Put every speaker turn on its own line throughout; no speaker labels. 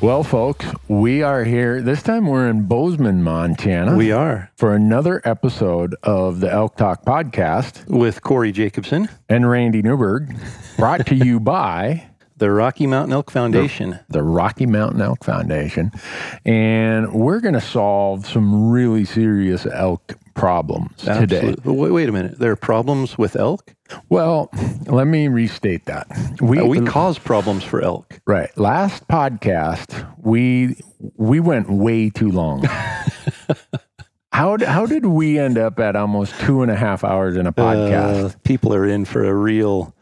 well, folks, we are here. This time we're in Bozeman, Montana.
We are
for another episode of the Elk Talk podcast
with Corey Jacobson,
and Randy Newberg, brought to you by
the Rocky Mountain Elk Foundation.
the Rocky Mountain Elk Foundation. And we're going to solve some really serious elk problems today.
Wait, wait a minute. There are problems with elk?
Well, let me restate that. We,
Uh, we cause problems for elk.
right. Last podcast, we we went way too long. how, how did we end up at almost two and a half hours in a podcast?
Uh, people are in for a real.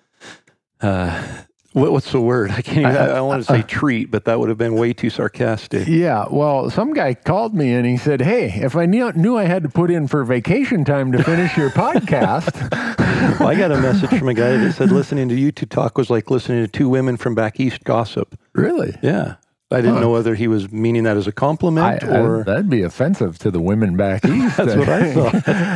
Uh, what, what's the word? I can't. Even, I, I want to say uh, treat, but that would have been way too sarcastic.
Yeah, well, some guy called me and he said, "Hey, if I knew, knew I had to put in for vacation time to finish your podcast,
Well, I got a message from a guy that said listening to you two talk was like listening to two women from back east gossip.
really,
Yeah, I didn't know whether he was meaning that as a compliment
I-
or.
that'd be offensive to the women back east."
That's what I eh?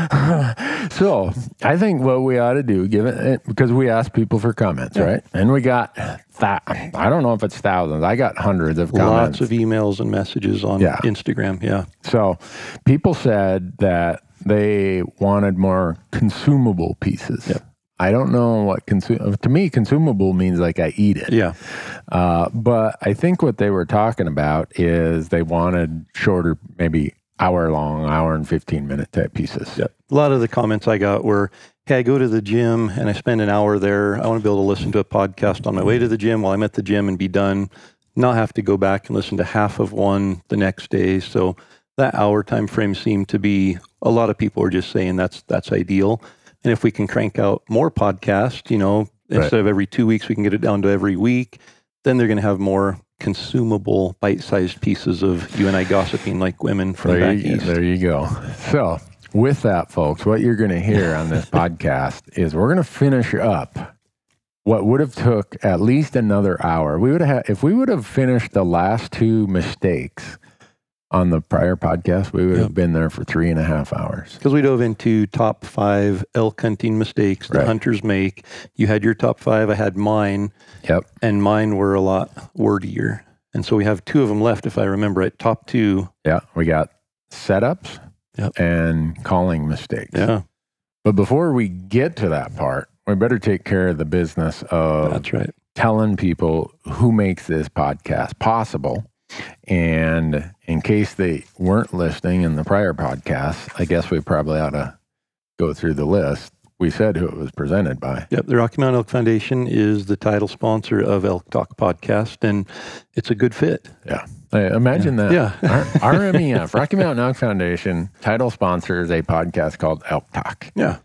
thought. so, I think what we ought to do, given it, eh, because we asked people for comments, right? And we got that. I don't know if it's thousands. I got hundreds of comments.
Lots of emails and messages on
Yeah.
Instagram. Yeah.
So people said that they wanted more consumable pieces.
Yep.
I don't know what consume to me consumable means like I eat it.
Yeah.
Uh, but I think what they were talking about is they wanted shorter, maybe hour long, hour and 15 minute type pieces.
Yeah. A lot of the comments I got were, hey, I go to the gym and I spend an hour there. I want to be able to listen to a podcast on my way to the gym while I'm at the gym and be done, not have to go back and listen to half of one the next day. So that hour time frame seemed to be a lot of people are just saying that's that's ideal. And if we can crank out more podcasts, you know, instead of every two weeks, we can get it down to every week, then they're going to have more consumable bite-sized pieces of you and I gossiping like women from
There
back
you,
east.
there you go. So, with that, folks, what you're going to hear on this podcast is we're going to finish up what would have took at least another hour. We would have if we would have finished the last two mistakes on the prior podcast, we would have been there for three and a half hours.
Because we dove into top five elk hunting mistakes that
Right.
hunters make. You had your top five, I had mine,
Yep.
and mine were a lot wordier. And so we have two of them left, if I remember it. Top two.
Yeah. We got setups
Yep.
and calling mistakes.
Yeah,
But before we get to that part, we better take care of the business of
that's right.
telling people who makes this podcast possible. And in case they weren't listening in the prior podcast, I guess we probably ought to go through the list. We said who it was presented by.
Yep, the Rocky Mountain Elk Foundation is the title sponsor of Elk Talk Podcast, and it's a good fit.
Yeah. Hey, imagine that.
Yeah.
R- RMEF, Rocky Mountain Elk Foundation, title sponsors a podcast called Elk Talk.
Yeah,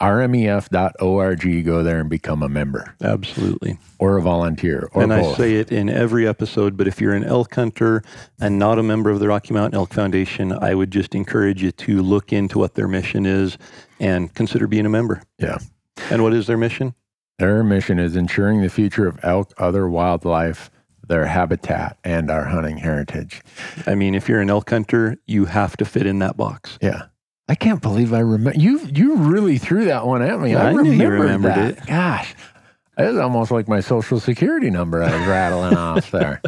RMEF.org. Go there and become a member
absolutely.
or a volunteer or
and I say it in every episode, but if you're an elk hunter and not a member of the Rocky Mountain Elk Foundation, I would just encourage you to look into what their mission is and consider being a member.
yeah.
And what is their mission?
Their mission is ensuring the future of elk, other wildlife, their habitat, and our hunting heritage.
I mean, if you're an elk hunter, you have to fit in that box.
Yeah. I can't believe I remember you. You really threw that one at me.
Yeah, I knew you
remembered
remembered
that.
it.
Gosh, It was almost like my social security number I was rattling off there.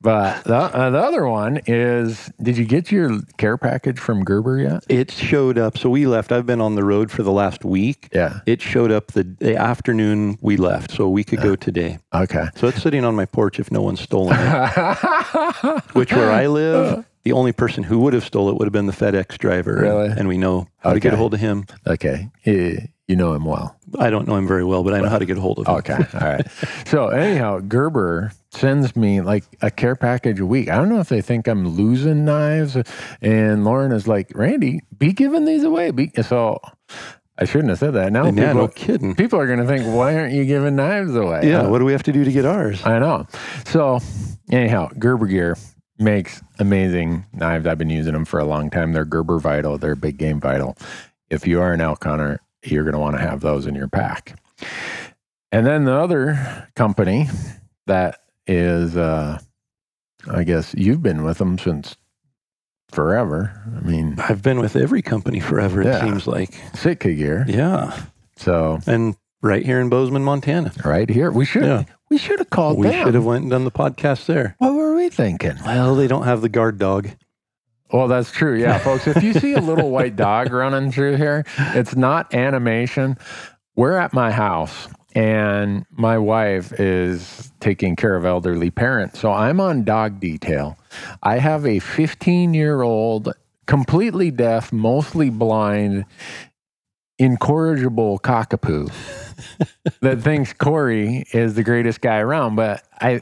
But the, uh, the other one is did you get your care package from Gerber yet?
It showed up. So we left. I've been on the road for the last week.
Yeah.
It showed up the, the afternoon we left. So we could go today.
Okay.
So it's sitting on my porch if no one's stolen it. Which where I live, the only person who would have stole it would have been the FedEx driver.
Really?
And we know how to get a hold of him.
okay. You, you know him well.
I don't know him very well, but I know how to get a hold of him.
Okay. All right. So anyhow, Gerber sends me like a care package a week. I don't know if they think I'm losing knives. And Lauren is like, Randy, be giving these away. Be, so I shouldn't have said that. Now
And yeah,
people,
no kidding.
people are going to think, why aren't you giving knives away?
Yeah.
Uh,
What do we have to do to get ours?
I know. So anyhow, Gerber Gear makes amazing knives. I've been using them for a long time. They're Gerber Vital. They're Big Game Vital. If you are an elk hunter, you're going to want to have those in your pack. And then the other company that is, uh, I guess you've been with them since forever. I mean,
I've been with every company forever, it seems like.
Sitka Gear.
Yeah.
So
And right here in Bozeman, Montana.
right here, we should
Yeah.
We should have called
we
them.
should have went and done the podcast there.
What were we thinking?
Well, they don't have the guard dog.
Well, that's true. Yeah, folks. If you see a little white dog running through here, it's not animation. We're at my house and my wife is taking care of elderly parents. So I'm on dog detail. I have a 15 year old, completely deaf, mostly blind, incorrigible cockapoo that thinks Corey is the greatest guy around. But I,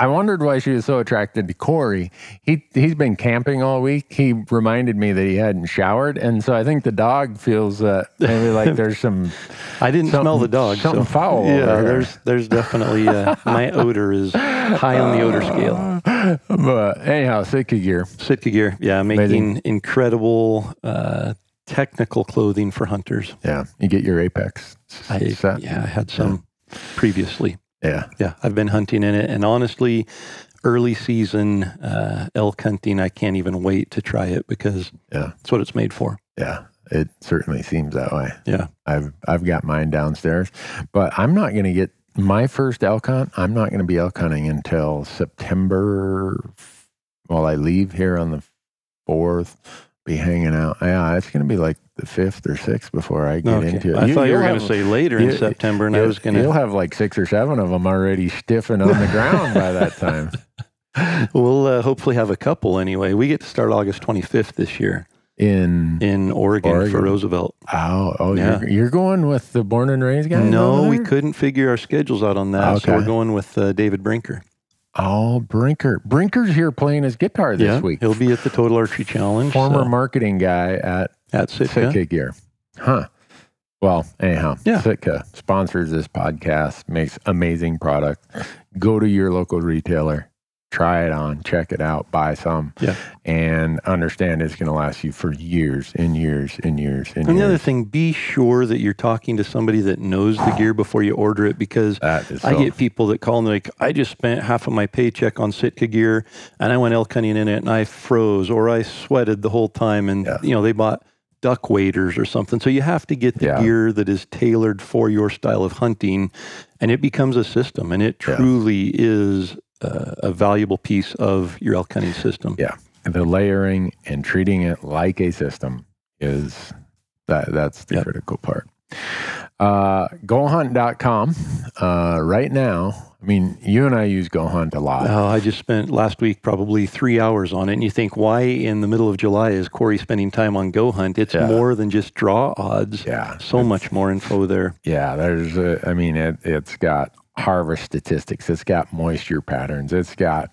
I wondered why she was so attracted to Corey. He he's been camping all week. He reminded me that he hadn't showered, and so I think the dog feels that maybe like there's some.
I didn't smell the dog.
something
so,
foul
Yeah,
here.
there's there's definitely uh, my odor is high on the odor scale.
But anyhow, Sitka gear.
Sitka Gear, yeah, making
Amazing.
incredible uh, technical clothing for hunters.
Yeah, you get your apex
I,
set.
yeah, I had some previously.
Yeah,
Yeah, I've been hunting in it, and honestly, early season uh, elk hunting, I can't even wait to try it because
yeah,
it's what it's made for.
yeah. It certainly seems that way.
Yeah,
I've I've got mine downstairs, but I'm not going to get my first elk hunt. I'm not going to be elk hunting until September. Well, I leave here on the fourth. Be hanging out. Yeah, it's going to be like the fifth or sixth before I get
okay.
into it.
I thought you were going to say later in September, and I was going to.
You'll have like six or seven of them already stiffing on the ground by that time.
We'll uh, hopefully have a couple anyway. We get to start August 25th this year
In
in Oregon, for Roosevelt.
oh oh
Yeah.
you're, you're going with the born and raised guys?
No, we couldn't figure our schedules out on that, so we're going with uh, David Brinker.
Oh, Brinker. Brinker's here playing his guitar this
yeah,
week.
he'll be at the Total Archery Challenge.
Former
so,
marketing guy at
at Sitka.
Sitka Gear. Huh. Well, anyhow,
Yeah.
Sitka sponsors this podcast, makes amazing product. Go to your local retailer, try it on, check it out, buy some,
Yeah.
and understand it's going to last you for years and years and years and,
And the other thing, be sure that you're talking to somebody that knows the gear before you order it because I
so-
get people that call and they're like, I just spent half of my paycheck on Sitka gear and I went elk hunting in it and I froze or I sweated the whole time and
Yeah.
you know they bought duck waders or something. So you have to get the
Yeah.
gear that is tailored for your style of hunting and it becomes a system and it
Yeah.
truly is uh, a valuable piece of your hunting system.
Yeah. The layering and treating it like a system is that that's the
Yep.
critical part. Uh, gohunt.com. Uh, right now, I mean, you and I use GoHunt a lot.
Oh, I just spent last week probably three hours on it. And you think, why in the middle of July is Corey spending time on Go Hunt? It's
Yeah.
more than just draw odds.
Yeah.
So much more info there.
Yeah, there's, a, I mean, it, it's got harvest statistics, it's got moisture patterns, it's got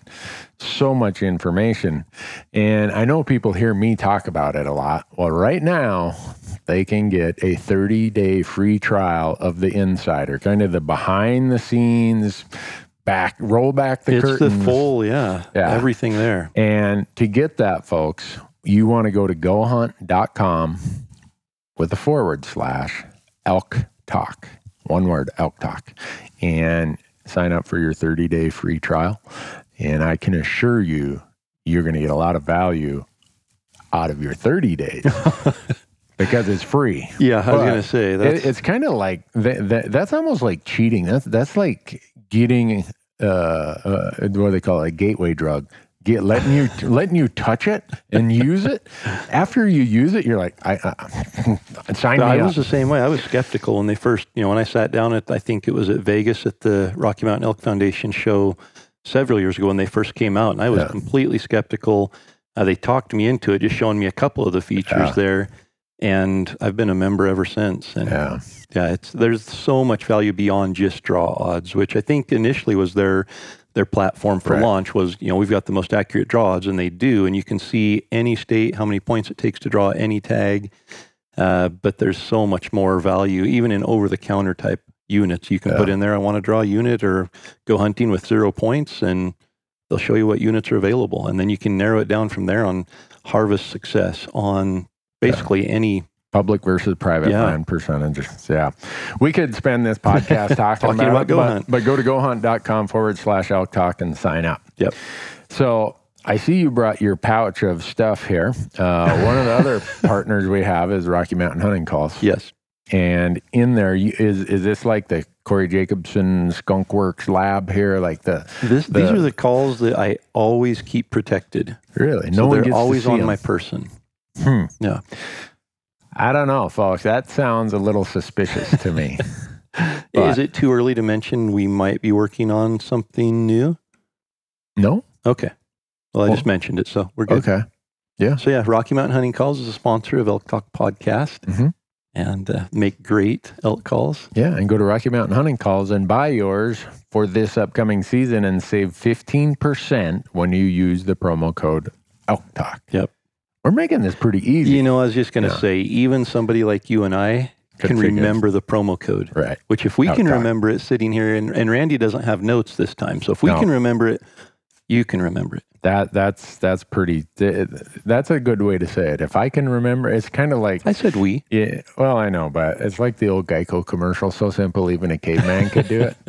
so much information. And I know people hear me talk about it a lot. Well, right now, they can get a 30 day free trial of the Insider, kind of the behind the scenes, back, roll back the curtain.
it's
curtains.
the full, yeah,
Yeah.
everything there.
And to get that, folks, you want to go to gohunt.com with a forward slash elk talk. One word, elk talk. And sign up for your 30 day free trial. And I can assure you, you're going to get a lot of value out of your 30 days. because it's free.
Yeah, I was
But
to say that's
It, it's kind of like that, that, that's almost like cheating. That's that's like getting uh, uh what do they call it? A gateway drug. Get letting you letting you touch it and use it. After you use it, you're like, I, I sign
I
me
was
up.
the same way. I was skeptical when they first, you know, when I sat down at, I think it was at Vegas at the Rocky Mountain Elk Foundation show several years ago when they first came out, and I was
Yeah.
completely skeptical. Uh, they talked me into it, just showing me a couple of the features
Yeah.
there, and I've been a member ever since. And
Yeah,
yeah, it's there's so much value beyond just draw odds, which I think initially was their their platform for
Right.
launch was, you know, we've got the most accurate draws, and they do, and you can see any state, how many points it takes to draw any tag. Uh, but there's so much more value, even in over the counter type units. You can put in there, I want to draw a unit or go hunting with zero points, and they'll show you what units are available. And then you can narrow it down from there on harvest success on basically any
public versus private
Yeah.
land percentages. Yeah, we could spend this podcast talking,
Talking
about,
about Go
but,
Hunt.
but go to gohunt.com forward slash elk talk and sign up.
Yep.
So I see you brought your pouch of stuff here. Uh, one of the other partners we have is Rocky Mountain Hunting Calls.
Yes.
And in there, you, is is this like the Corey Jacobson Skunk Works lab here? Like the
This,
The-
these are the calls that I always keep protected.
really
So
no one
they're always
on
on
'em.
my person.
Hmm.
Yeah.
I don't know, folks. That sounds a little suspicious to me. But-
Is it too early to mention we might be working on something new?
no.
Okay. Well, I
Well-
just mentioned it, so we're good.
Okay. Yeah.
So yeah, Rocky Mountain Hunting Calls is a sponsor of Elk Talk Podcast,
Mhm.
and uh, make great elk calls.
Yeah, and go to Rocky Mountain Hunting Calls and buy yours for this upcoming season and save 15% when you use the promo code Elk Talk.
Yep.
We're making this pretty easy.
You know, I was just going to
Yeah.
say, even somebody like you and I
Could
can remember the promo code.
right.
Which, if we can remember it sitting here, and, and Randy doesn't have notes this time, so if we
No.
can remember it, you can remember it.
That that's that's pretty that's a good way to say it. If I can remember, it's kind of like
I said we.
yeah, well, I know, but it's like the old Geico commercial so simple even a caveman could do it.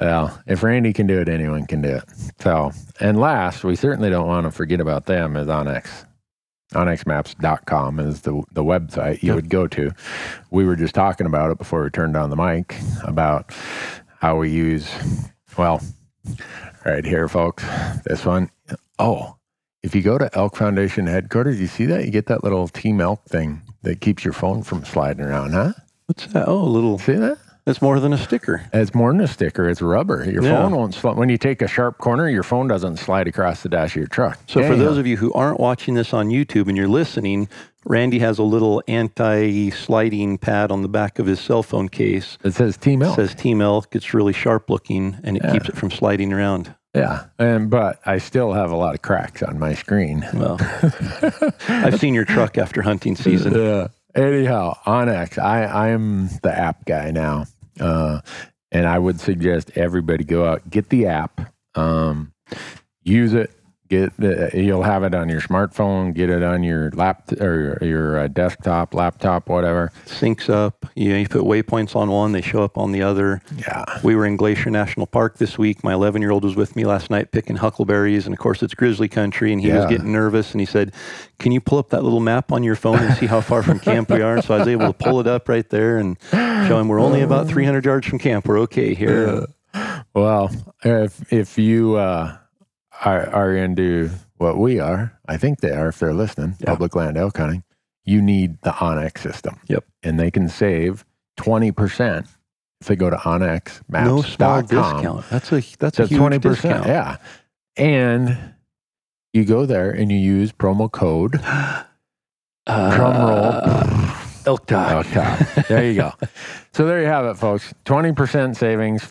Well, if Randy can do it, anyone can do it. So, and last, we certainly don't want to forget about them is onX. onXmaps.com is the the website you
Yep.
would go to. We were just talking about it before we turned on the mic about how we use well, right here, folks. This one. Oh, if you go to Elk Foundation headquarters, you see that you get that little Team Elk thing that keeps your phone from sliding around, huh?
What's that? Oh, a little.
See that?
That's more than a sticker.
It's more than a sticker. It's rubber. Your
Yeah.
phone won't slide. When you take a sharp corner, your phone doesn't slide across the dash of your truck.
So, for those of you who aren't watching this on YouTube and you're listening, Randy has a little anti-sliding pad on the back of his cell phone case.
it says Team
It
Elk.
says Team Elk. It's really sharp looking, and it
Yeah.
keeps it from sliding around.
yeah, and but I still have a lot of cracks on my screen.
Well, I've seen your truck after hunting season.
Yeah. Anyhow, onX, I I'm the app guy now, uh, and I would suggest everybody go out, get the app, um, use it. Get the, you'll have it on your smartphone. Get it on your lap or your uh, desktop, laptop, whatever.
Syncs up. You know, you put waypoints on one, they show up on the other.
Yeah,
We were in Glacier National Park this week. My 11 year old was with me last night picking huckleberries, and of course it's grizzly country, and he was getting nervous, and he said, "Can you pull up that little map on your phone and see how far from camp we are?" So I was able to pull it up right there and show him we're only about 300 yards from camp. We're okay here.
Well, if if you uh, are are into what we are, I think they are. If they're listening,
Yeah.
public land elk hunting, you need the onX system.
Yep.
and they can save twenty percent if they go to onXmaps.com.
no small discount. That's a that's a
That's
huge
twenty percent.
discount.
Yeah, and you go there and you use promo code uh, drum roll.
Elk Talk.
Okay. There you go. so there you have it, folks. 20% savings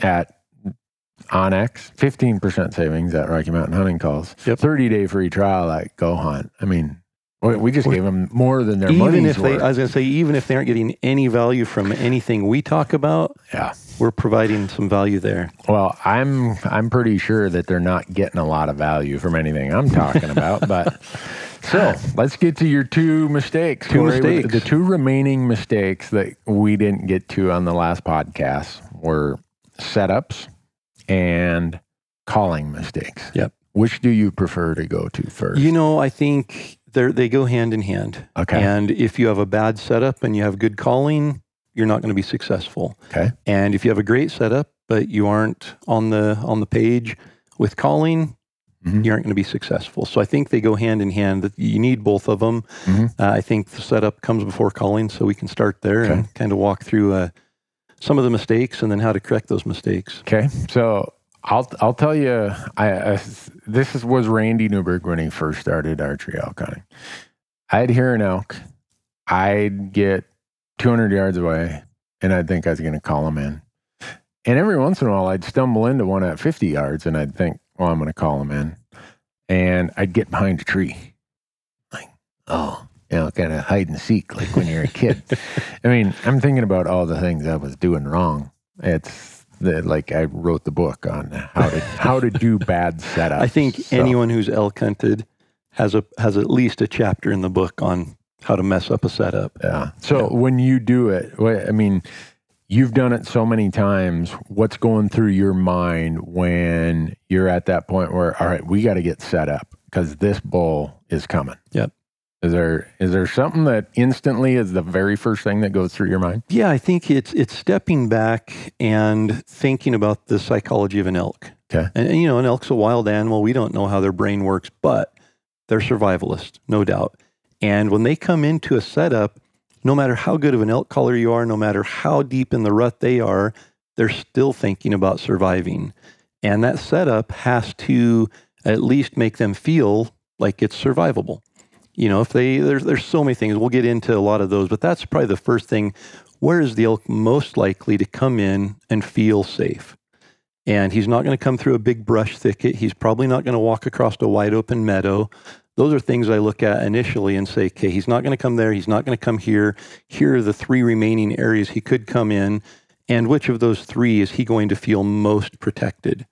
at onX, 15% savings at Rocky Mountain Hunting Calls,
Yep.
30 day free trial at Go Hunt. I mean, we, just gave them more than their
Even if they,
worth.
I was going to say, even if they aren't getting any value from anything we talk about,
yeah.
we're providing some value there.
Well, I'm I'm pretty sure that they're not getting a lot of value from anything I'm talking about. but so let's get to your two mistakes.
Two
Corey.
mistakes.
The two remaining mistakes that we didn't get to on the last podcast were setups and calling mistakes.
Yep.
Which do you prefer to go to first?
You know, I think They're, they go hand in hand.
Okay.
And if you have a bad setup and you have good calling, you're not going to be successful.
Okay.
And if you have a great setup but you aren't on the on the page with calling,
Mhm.
you aren't going to be successful. So I think they go hand in hand. That you need both of them.
Mhm.
Uh, I think the setup comes before calling, so we can start there
Okay.
and kind of walk through uh, some of the mistakes and then how to correct those mistakes.
Okay, so I'll I'll tell you, I, I this is, was Randy Newberg when he first started archery elk hunting. I'd hear an elk, I'd get 200 yards away, and I'd think I was going to call him in. And every once in a while, I'd stumble into one at 50 yards, and I'd think, well, I'm going to call him in, and I'd get behind a tree, like, oh, you know, kind of hide and seek, like when you're a kid. I mean, I'm thinking about all the things I was doing wrong. It's the, like I wrote the book on how to how to do bad setups.
I think
So,
anyone who's elk hunted has a has at least a chapter in the book on how to mess up a setup.
Yeah. So when you do it, I mean, you've done it so many times. What's going through your mind when you're at that point where, all right, we got to get set up because this bull is coming.
Yep.
Is there is there something that instantly is the very first thing that goes through your mind?
Yeah, I think it's it's stepping back and thinking about the psychology of an elk.
Okay.
And, and, you know, an elk's a wild animal. We don't know how their brain works, but they're survivalists, no doubt. And when they come into a setup, no matter how good of an elk caller you are, no matter how deep in the rut they are, they're still thinking about surviving. And that setup has to at least make them feel like it's survivable. You know, if they there's there's so many things. We'll get into a lot of those, but that's probably the first thing. Where is the elk most likely to come in and feel safe? And he's not going to come through a big brush thicket. He's probably not going to walk across a wide open meadow. Those are things I look at initially and say, okay, he's not going to come there. He's not going to come here. Here are the three remaining areas he could come in. And which of those three is he going to feel most protected?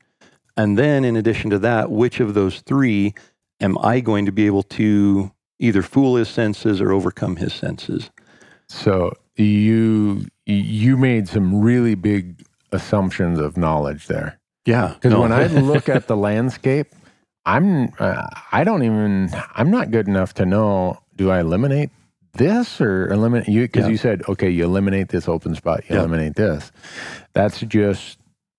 And then, in addition to that, which of those three am I going to be able to either fool his senses or overcome his senses?
So you you made some really big assumptions of knowledge there.
Yeah.
Because when I look at the landscape, I'm uh, I don't even I'm not good enough to know do I eliminate this or eliminate you because
Yeah.
you said okay you eliminate this open spot you
Yeah.
eliminate this that's just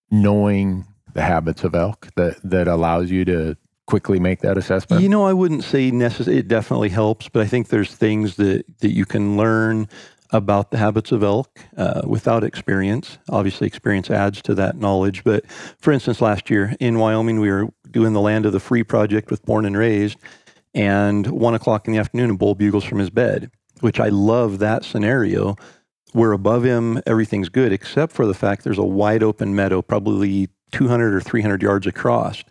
knowing the habits of elk that that allows you to quickly make that assessment
You know, I wouldn't say necessarily. It definitely helps, but I think there's things that that you can learn about the habits of elk uh, without experience. Obviously, experience adds to that knowledge. But for instance, last year in Wyoming, we were doing the Land of the Free project with Born and Raised, and one o'clock in the afternoon, a bull bugles from his bed, which I love that scenario. We're above him, everything's good, except for the fact there's a wide open meadow, probably 200 or 300 yards across.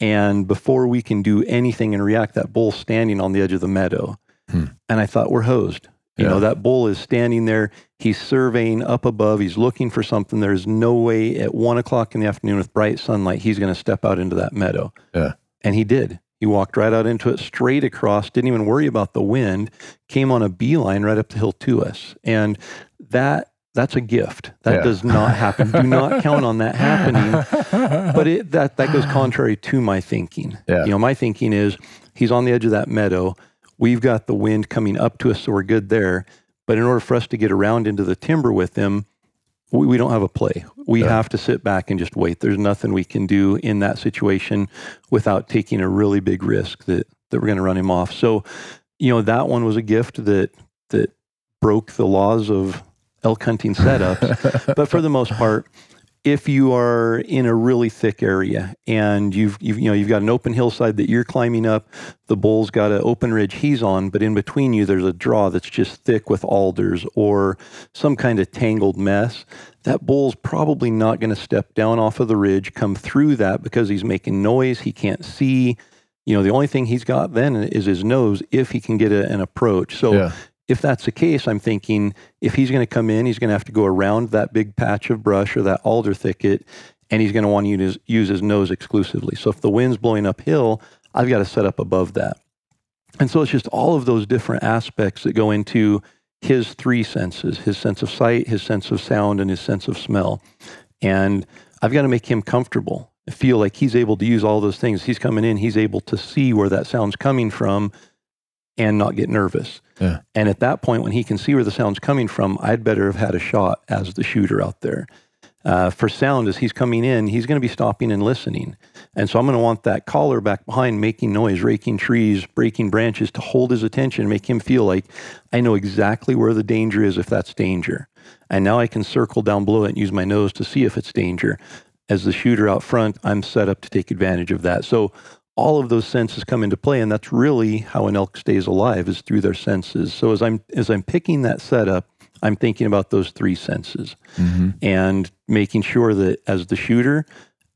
And before we can do anything and react, that bull's standing on the edge of the meadow.
Hmm.
And I thought, we're hosed. You
Yeah.
know, that bull is standing there. He's surveying up above. He's looking for something. There's no way at one o'clock in the afternoon with bright sunlight, he's going to step out into that meadow.
Yeah.
And he did. He walked right out into it, straight across, didn't even worry about the wind, came on a beeline right up the hill to us. And that that's a gift. That
Yeah.
does not happen. Do not count on that happening but it, that that goes contrary to my thinking.
Yeah.
You know, my thinking is he's on the edge of that meadow. We've got the wind coming up to us, so we're good there. But in order for us to get around into the timber with him, we, we don't have a play. We
Yeah.
have to sit back and just wait. There's nothing we can do in that situation without taking a really big risk that that we're going to run him off. So, you know, that one was a gift that that broke the laws of elk hunting setups but for the most part, if you are in a really thick area and you've, you've you know you've got an open hillside that you're climbing up, the bull's got an open ridge he's on, but in between you there's a draw that's just thick with alders or some kind of tangled mess. That bull's probably not going to step down off of the ridge, come through that because he's making noise. He can't see. You know, the only thing he's got then is his nose if he can get a, an approach. So
yeah
if that's the case, I'm thinking if he's going to come in, he's going to have to go around that big patch of brush or that alder thicket, and he's going to want to use, his nose exclusively. So if the wind's blowing uphill, I've got to set up above that. And so it's just all of those different aspects that go into his three senses his sense of sight, his sense of sound, and his sense of smell. And I've got to make him comfortable, feel like he's able to use all those things. He's coming in, he's able to see where that sound's coming from and not get nervous. And at that point, when he can see where the sound's coming from, I'd better have had a shot as the shooter out there. Uh, for sound, as he's coming in, he's going to be stopping and listening. And so I'm going to want that caller back behind making noise, raking trees, breaking branches to hold his attention, make him feel like I know exactly where the danger is if that's danger. And now I can circle down below it and use my nose to see if it's danger. As the shooter out front, I'm set up to take advantage of that. So all of those senses come into play and that's really how an elk stays alive is through their senses so as i'm as i'm picking that setup i'm thinking about those three senses
Mm-hmm.
and making sure that as the shooter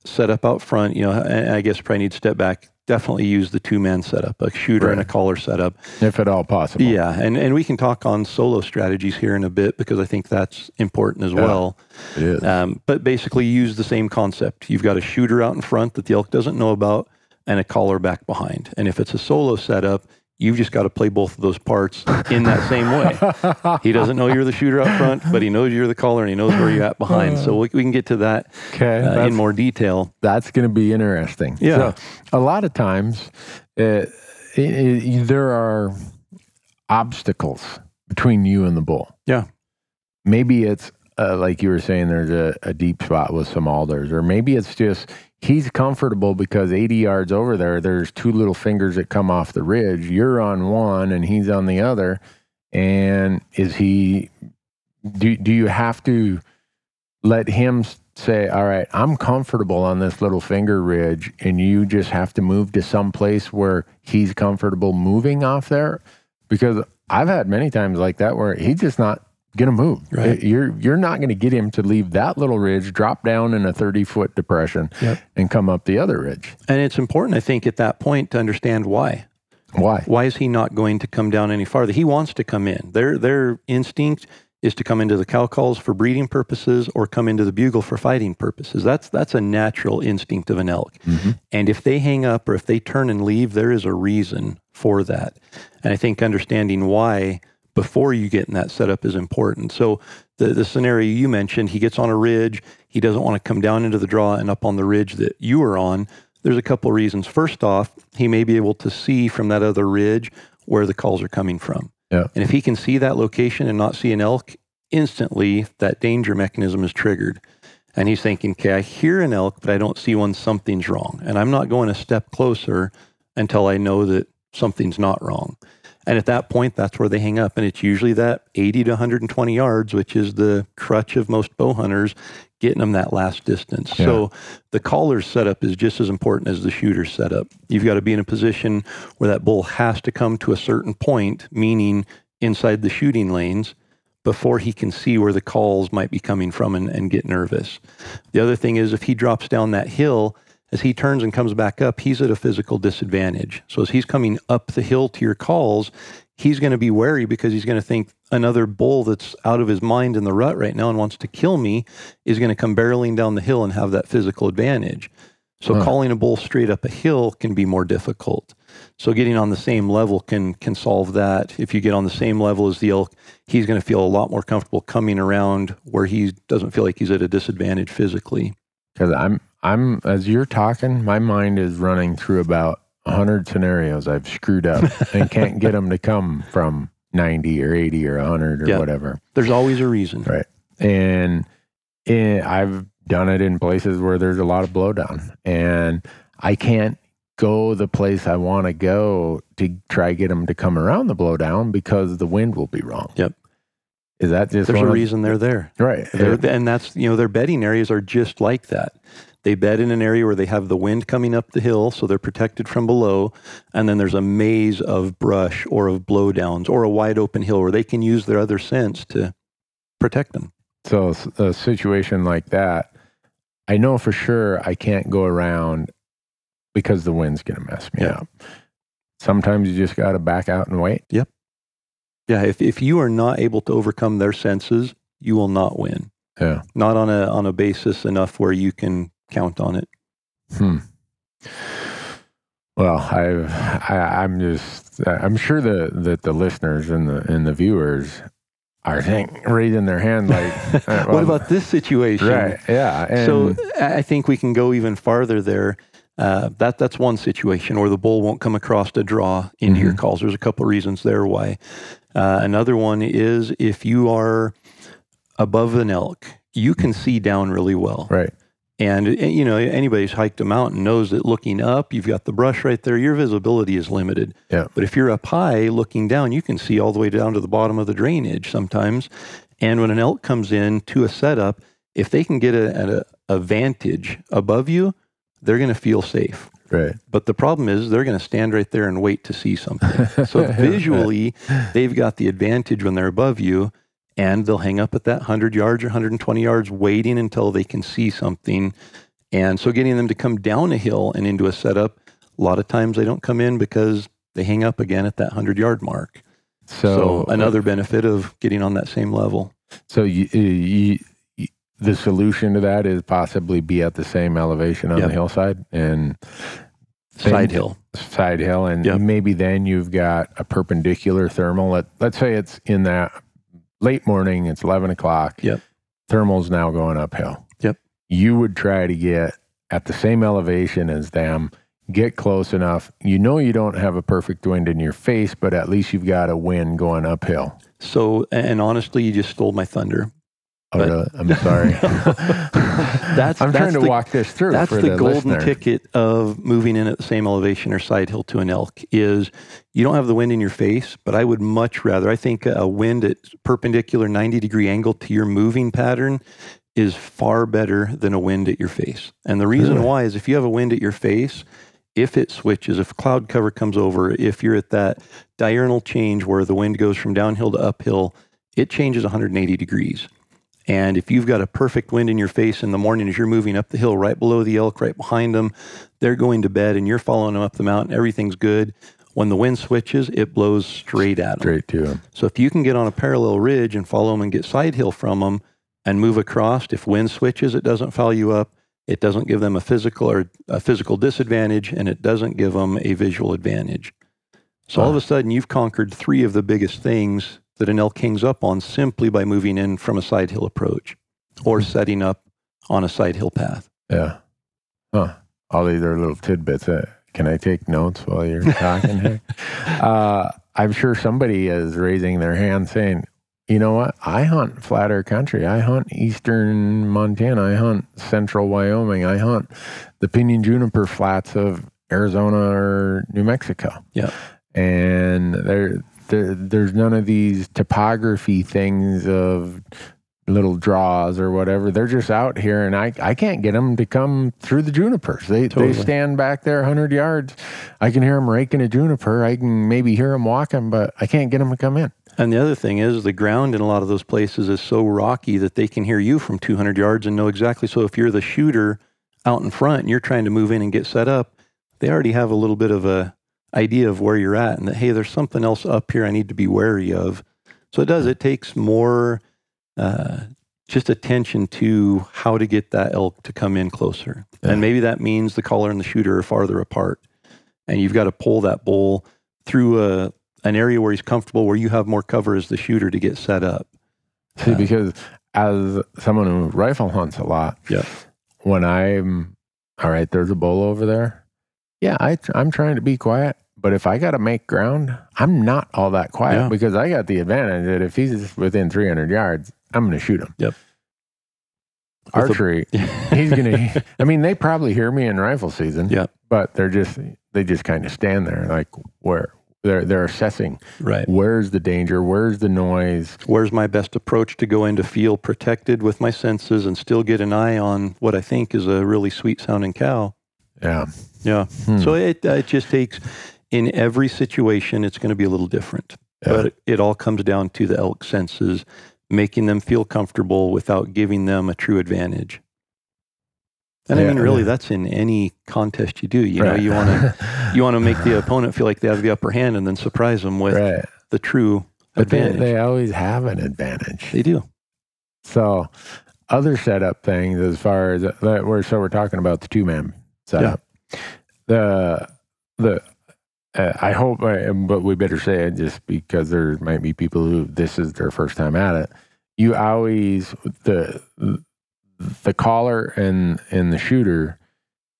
set up out front you know i guess probably need to step back definitely use the two man setup a shooter and a caller setup
If at all possible.
yeah and and we can talk on solo strategies here in a bit because i think that's important as well
It is.
um, but basically, use the same concept. You've got a shooter out in front that the elk doesn't know about, and a caller back behind. And if it's a solo setup, you've just got to play both of those parts in that same way. he doesn't know you're the shooter up front, but he knows you're the caller and he knows where you're at behind. So we, we can get to that
Okay.
uh, in more detail.
that's going to be interesting.
Yeah.
So, a lot of times, uh, it, it, there are obstacles between you and the bull.
Yeah.
Maybe it's uh, like you were saying, there's a, a deep spot with some alders, or maybe it's just he's comfortable because 80 yards over there, there's two little fingers that come off the ridge. You're on one and he's on the other. And is he, do, do you have to let him say, all right, I'm comfortable on this little finger ridge, and you just have to move to some place where he's comfortable moving off there? Because I've had many times like that where he's just not going to move.
Right.
You're you're not going to get him to leave that little ridge, drop down in a 30 foot depression,
Yep.
and come up the other ridge.
And it's important, I think, at that point to understand why.
Why?
Why is he not going to come down any farther? He wants to come in. Their their instinct is to come into the cow calls for breeding purposes or come into the bugle for fighting purposes. That's that's a natural instinct of an elk. Mm-hmm. And if they hang up or if they turn and leave, there is a reason for that. And I think understanding why before you get in that setup is important. So the the scenario you mentioned, he gets on a ridge, he doesn't want to come down into the draw and up on the ridge that you are on. There's a couple of reasons. First off, he may be able to see from that other ridge where the calls are coming from.
Yeah.
And if he can see that location and not see an elk, instantly that danger mechanism is triggered. And he's thinking, okay, I hear an elk, but I don't see one, something's wrong. And I'm not going a step closer until I know that something's not wrong. And at that point, that's where they hang up. And it's usually that 80 to 120 yards, which is the crutch of most bow hunters, getting them that last distance.
Yeah.
So the caller's setup is just as important as the shooter's setup. You've got to be in a position where that bull has to come to a certain point, meaning inside the shooting lanes, before he can see where the calls might be coming from and, and get nervous. The other thing is if he drops down that hill, as he turns and comes back up, he's at a physical disadvantage. So as he's coming up the hill to your calls, he's going to be wary because he's going to think another bull that's out of his mind in the rut right now and wants to kill me is going to come barreling down the hill and have that physical advantage. So
Huh.
calling a bull straight up a hill can be more difficult. So getting on the same level can can solve that. If you get on the same level as the elk, he's going to feel a lot more comfortable coming around where he doesn't feel like he's at a disadvantage physically.
Because I'm I'm as you're talking, my mind is running through about hundred scenarios I've screwed up and can't get them to come from ninety or eighty or hundred or
Yeah.
whatever.
There's always a reason.
Right. And eh, I've done it in places where there's a lot of blowdown, and I can't go the place I want to go to try get them to come around the blowdown because the wind will be wrong.
Yep.
Is that just
There's a
of-
reason they're there.
Right.
They're, and that's you know their bedding areas are just like that. They bed in an area where they have the wind coming up the hill, so they're protected from below. And then there's a maze of brush or of blowdowns or a wide open hill where they can use their other sense to protect them.
So a situation like that, I know for sure I can't go around because the wind's going to mess me
Yeah.
up. Sometimes you just got to back out and wait. Yep.
Yeah, if, if you are not able to overcome their senses, you will not win.
Yeah.
Not on a on a basis enough where you can count on it.
Hmm. Well, I've, I, I'm just, I'm sure the, that the listeners and the, and the viewers are think, raising their hand like, uh,
what about this situation?
right? Yeah. And
so I I think we can go even farther there. Uh, that that's one situation, or the bull won't come across to draw in your
Mhm.
calls. There's a couple of reasons there why. Uh, another one is if you are above an elk, you can see down really well.
Right.
And, uh, you know, anybody who's hiked a mountain knows that looking up, you've got the brush right there, your visibility is limited.
Yeah.
But if you're up high looking down, you can see all the way down to the bottom of the drainage sometimes. And when an elk comes in to a setup, if they can get a, a, a vantage above you, they're going to feel safe.
Right.
But the problem is they're going to stand right there and wait to see something. So visually, they've got the advantage when they're above you, and they'll hang up at that 100 yards or 120 yards, waiting until they can see something. And so getting them to come down a hill and into a setup, a lot of times they don't come in because they hang up again at that 100 yard mark. So,
So, uh,
another benefit of getting on that same level.
So you, you, you, the solution to that is possibly be at the same elevation on
Yep.
the hillside and
Side hill.
side hill, and
Yep.
maybe then you've got a perpendicular thermal. Let let's say it's in that late morning. It's eleven o'clock.
Yep.
Thermal's now going uphill.
Yep.
You would try to get at the same elevation as them. Get close enough. You know you don't have a perfect wind in your face, but at least you've got a wind going uphill.
So, and honestly, you just stole my thunder.
Oh,
But-
really? I'm sorry.
That's-
I'm
that's
trying to
the-
walk this through.
That's
for
the,
the,
golden
listener.
ticket of moving in at the same elevation or side hill to an elk is you don't have the wind in your face, but I would much rather, I think a wind at perpendicular 90 degree angle to your moving pattern is far better than a wind at your face. And the reason
Really?
why is if you have a wind at your face, if it switches, if cloud cover comes over, if you're at that diurnal change where the wind goes from downhill to uphill, it changes 180 degrees. And if you've got a perfect wind in your face in the morning as you're moving up the hill, right below the elk, right behind them, they're going to bed and you're following them up the mountain, everything's good. When the wind switches, it blows straight at them.
Straight to him.
So if you can get on a parallel ridge and follow them and get side hill from them and move across, if wind switches, it doesn't foul you up. It doesn't give them a physical or a physical disadvantage, and it doesn't give them a visual advantage. So all of a sudden, you've conquered three of the biggest things that an elk hangs up on simply by moving in from a side hill approach or setting up on a side hill path.
Yeah. Huh. All these are little tidbits. Uh, can I take notes while you're talking here? Uh, I'm sure somebody is raising their hand saying, you know what? I hunt flatter country. I hunt eastern Montana. I hunt central Wyoming. I hunt the pinyon juniper flats of Arizona or New Mexico.
Yeah.
And there, there there's none of these topography things of little draws or whatever. They're just out here, and I, I can't get them to come through the junipers. They
Totally.
they stand back there 100 yards. I can hear them raking a juniper. I can maybe hear them walking, but I can't get them to come in.
And the other thing is the ground in a lot of those places is so rocky that they can hear you from 200 yards and know exactly. So if you're the shooter out in front and you're trying to move in and get set up, they already have a little bit of a idea of where you're at and that hey, there's something else up here I need to be wary of. So it does. It takes more uh, just attention to how to get that elk to come in closer,
Yeah.
and maybe that means the caller and the shooter are farther apart, and you've got to pull that bull through a an area where he's comfortable, where you have more cover as the shooter to get set up.
See,
Yeah.
because as someone who rifle hunts a lot,
Yeah.
when I'm all right, there's a bull over there. Yeah, I, I'm trying to be quiet, but if I got to make ground, I'm not all that quiet
Yeah.
because I got the advantage that if he's within 300 yards, I'm going to shoot him.
Yep. With a-
Archery, he's going to. I mean, they probably hear me in rifle season.
Yep.
But they're just they just kind of stand there like where they're they're assessing
right.
where's the danger, where's the noise.
Where's my best approach to go in to feel protected with my senses and still get an eye on what I think is a really sweet sounding cow?
Yeah.
Yeah.
Hmm.
So it, uh, it just takes, in every situation, it's going to be a little different.
Yeah.
But it, all comes down to the elk senses, making them feel comfortable without giving them a true advantage. And I mean, really,
yeah.
that's in any contest you do. You know, you want to you want to make the opponent feel like they have the upper hand, and then surprise them with
right.
the true
But
advantage.
they always have an advantage.
they do.
So, other setup things as far as that we're so we're talking about the two man setup. The the uh, I hope, uh, but we better say it just because there might be people who this is their first time at it. You always the the caller and and the shooter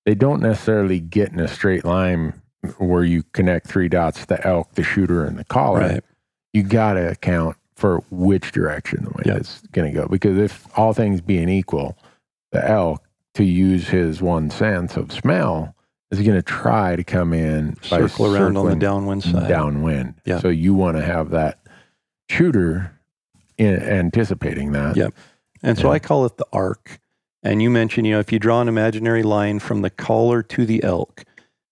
they don't necessarily get in a straight line where you connect three dots the elk, the shooter, and the caller.
Right.
You got to account for which direction the wind
Yeah.
is going to go. Because if all things being equal, the elk, to use his one sense of smell, is going to try to come in
Circle around on the downwind side.
downwind.
Yeah.
So you want to have that shooter in, anticipating that.
Yeah. And so
Yeah.
I call it the arc. And you mentioned, you know, if you draw an imaginary line from the collar to the elk,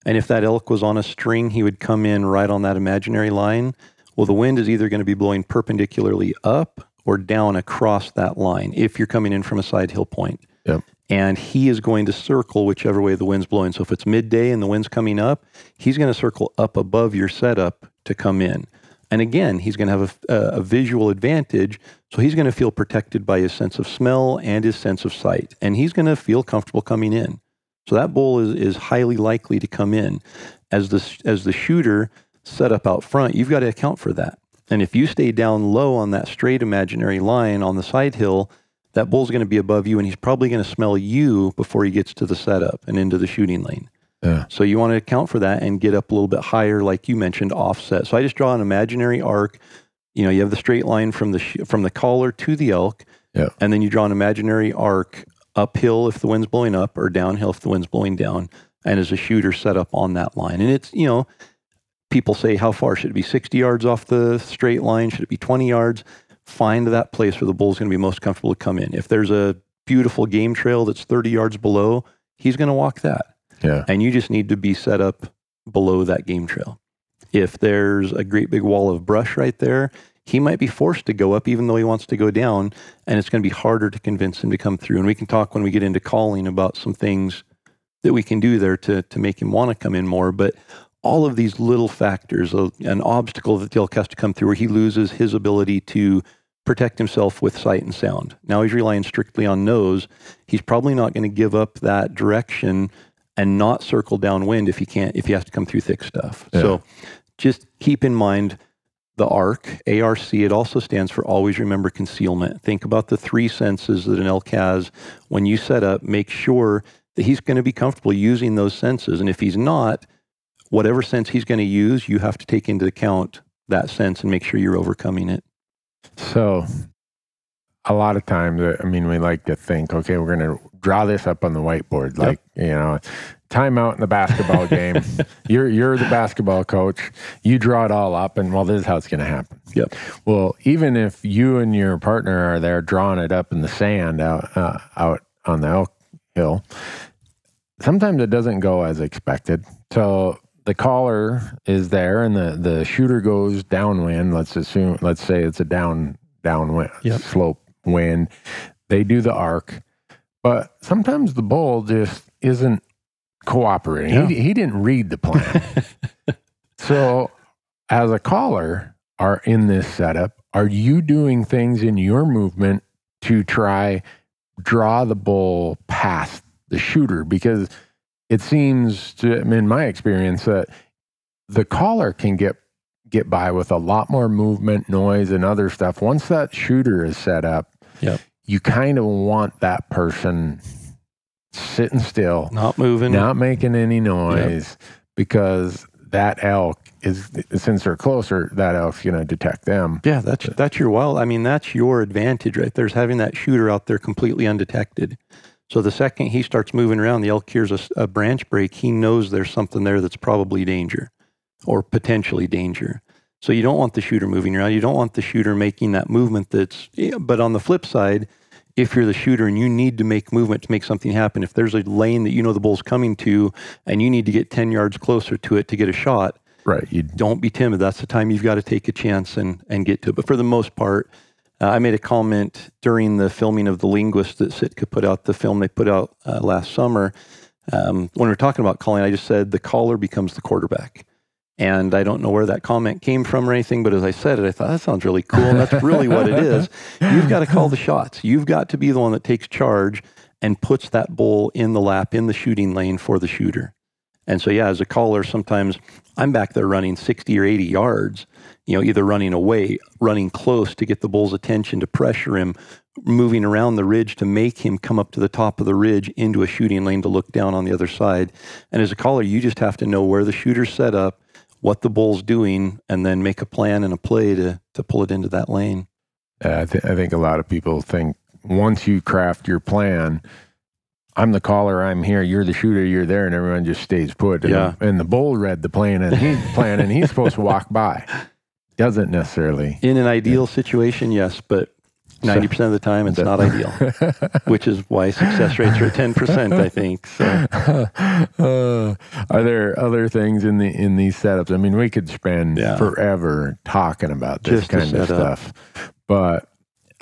and if that elk was on a string, he would come in right on that imaginary line. Well, the wind is either going to be blowing perpendicularly up or down across that line if you're coming in from a side hill point.
Yep.
And he is going to circle whichever way the wind's blowing. So if it's midday and the wind's coming up, he's going to circle up above your setup to come in. And again, he's going to have a, a visual advantage. So he's going to feel protected by his sense of smell and his sense of sight. And he's going to feel comfortable coming in. So that bull is, is highly likely to come in. As the, as the shooter set up out front, you've got to account for that. And if you stay down low on that straight imaginary line on the side hill, that bull's going to be above you and he's probably going to smell you before he gets to the setup and into the shooting lane.
Yeah.
So you want to account for that and get up a little bit higher, like you mentioned, offset. So I just draw an imaginary arc. You know, you have the straight line from the sh- from the collar to the elk,
Yeah.
and then you draw an imaginary arc uphill if the wind's blowing up, or downhill if the wind's blowing down. And as a shooter, set up on that line, and it's you know, people say how far should it be? Sixty yards off the straight line? Should it be twenty yards? Find that place where the bull's going to be most comfortable to come in. If there's a beautiful game trail that's thirty yards below, he's going to walk that
Yeah.
and you just need to be set up below that game trail. If there's a great big wall of brush right there, he might be forced to go up even though he wants to go down, and it's going to be harder to convince him to come through. And we can talk when we get into calling about some things that we can do there to, to make him want to come in more. But all of these little factors, uh, an obstacle that the elk has to come through where he loses his ability to protect himself with sight and sound. Now he's relying strictly on nose. He's probably not going to give up that direction and not circle downwind if he can't if he has to come through thick stuff.
Yeah.
So just keep in mind the ARC, ARC, it also stands for always remember concealment. Think about the three senses that an elk has when you set up. Make sure that he's going to be comfortable using those senses. And if he's not, whatever sense he's going to use, you have to take into account that sense and make sure you're overcoming it.
So, a lot of times, uh, I mean, we like to think, okay, we're going to draw this up on the whiteboard, like you know, timeout in the basketball game. You're you're the basketball coach. You draw it all up, and well, this is how it's going to happen.
Yep.
Well, even if you and your partner are there drawing it up in the sand out uh, out on the elk hill, sometimes it doesn't go as expected. So the caller is there, and the the shooter goes downwind. Let's assume, let's say it's a down downwind
Yep.
slope wind. They do the arc, but sometimes the bull just isn't cooperating.
Yeah.
He, he didn't read the plan. so, as a caller, are in this setup, are you doing things in your movement to try draw the bull past the shooter? Because it seems, to, in my experience, that the caller can get get by with a lot more movement, noise, and other stuff. Once that shooter is set up,
Yep.
you kind of want that person sitting still,
Not moving.
not making any noise, because that elk is since they're closer, that elk's going to detect them.
Yeah, that's that's your well. I mean, that's your advantage right there. Is having that shooter out there completely undetected. So the second he starts moving around, the elk hears a branch break. He knows there's something there that's probably danger, or potentially danger. So you don't want the shooter moving around. You don't want the shooter making that movement. That's. But on the flip side, if you're the shooter and you need to make movement to make something happen, if there's a lane that you know the bull's coming to, and you need to get ten yards closer to it to get a shot,
Right. You
don't be timid. That's the time you've got to take a chance and, and get to it. But for the most part, uh, I made a comment during the filming of The Linguist that Sitka put out, the film they put out uh, last summer. Um, when we were talking about calling, I just said the caller becomes the quarterback. And I don't know where that comment came from or anything, but as I said it, I thought that sounds really cool. And that's really what it is. You've got to call the shots. You've got to be the one that takes charge and puts that bull in the lap, in the shooting lane for the shooter. And so, yeah, as a caller, sometimes I'm back there running 60 or 80 yards, you know, either running away, running close to get the bull's attention to pressure him, moving around the ridge to make him come up to the top of the ridge into a shooting lane to look down on the other side. And as a caller, you just have to know where the shooter's set up, what the bull's doing, and then make a plan and a play to, to pull it into that lane.
Uh, I, th- I think a lot of people think once you craft your plan, I'm the caller, I'm here, you're the shooter, you're there, and everyone just stays put. And,
Yeah.
and the bull read the plan and he's plan and he's supposed to walk by. Doesn't necessarily.
In an ideal situation, yes, but 90% of the time, it's not ideal, which is why success rates are 10%, I think. So,
uh, are there other things in the in these setups? I mean, we could spend
Yeah.
forever talking about this
Just
kind of
up.
stuff, but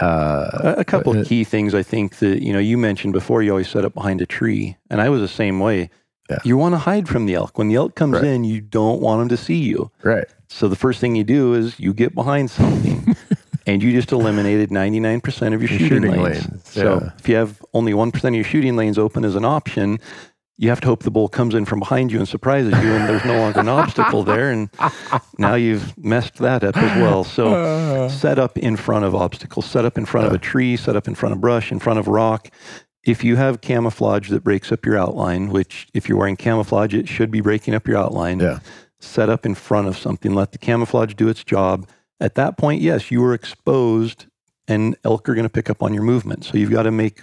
uh,
a, couple
uh,
of key things I think that, you know, you mentioned before, you always set up behind a tree. And I was the same way.
Yeah.
You want to hide from the elk. When the elk comes
Right.
in, you don't want them to see you.
right,
So the first thing you do is you get behind something and you just eliminated 99% of your shooting,
shooting
lanes.
lanes,
So
yeah.
if you have only 1% of your shooting lanes open as an option, you have to hope the bull comes in from behind you and surprises you and there's no longer an obstacle there. And now you've messed that up as well. So set up in front of obstacles, set up in front of a tree, set up in front of brush, in front of rock. If you have camouflage that breaks up your outline, which if you're wearing camouflage, it should be breaking up your outline
yeah,
set up in front of something, let the camouflage do its job. At that point, yes, you are exposed and elk are going to pick up on your movement. So you've got to make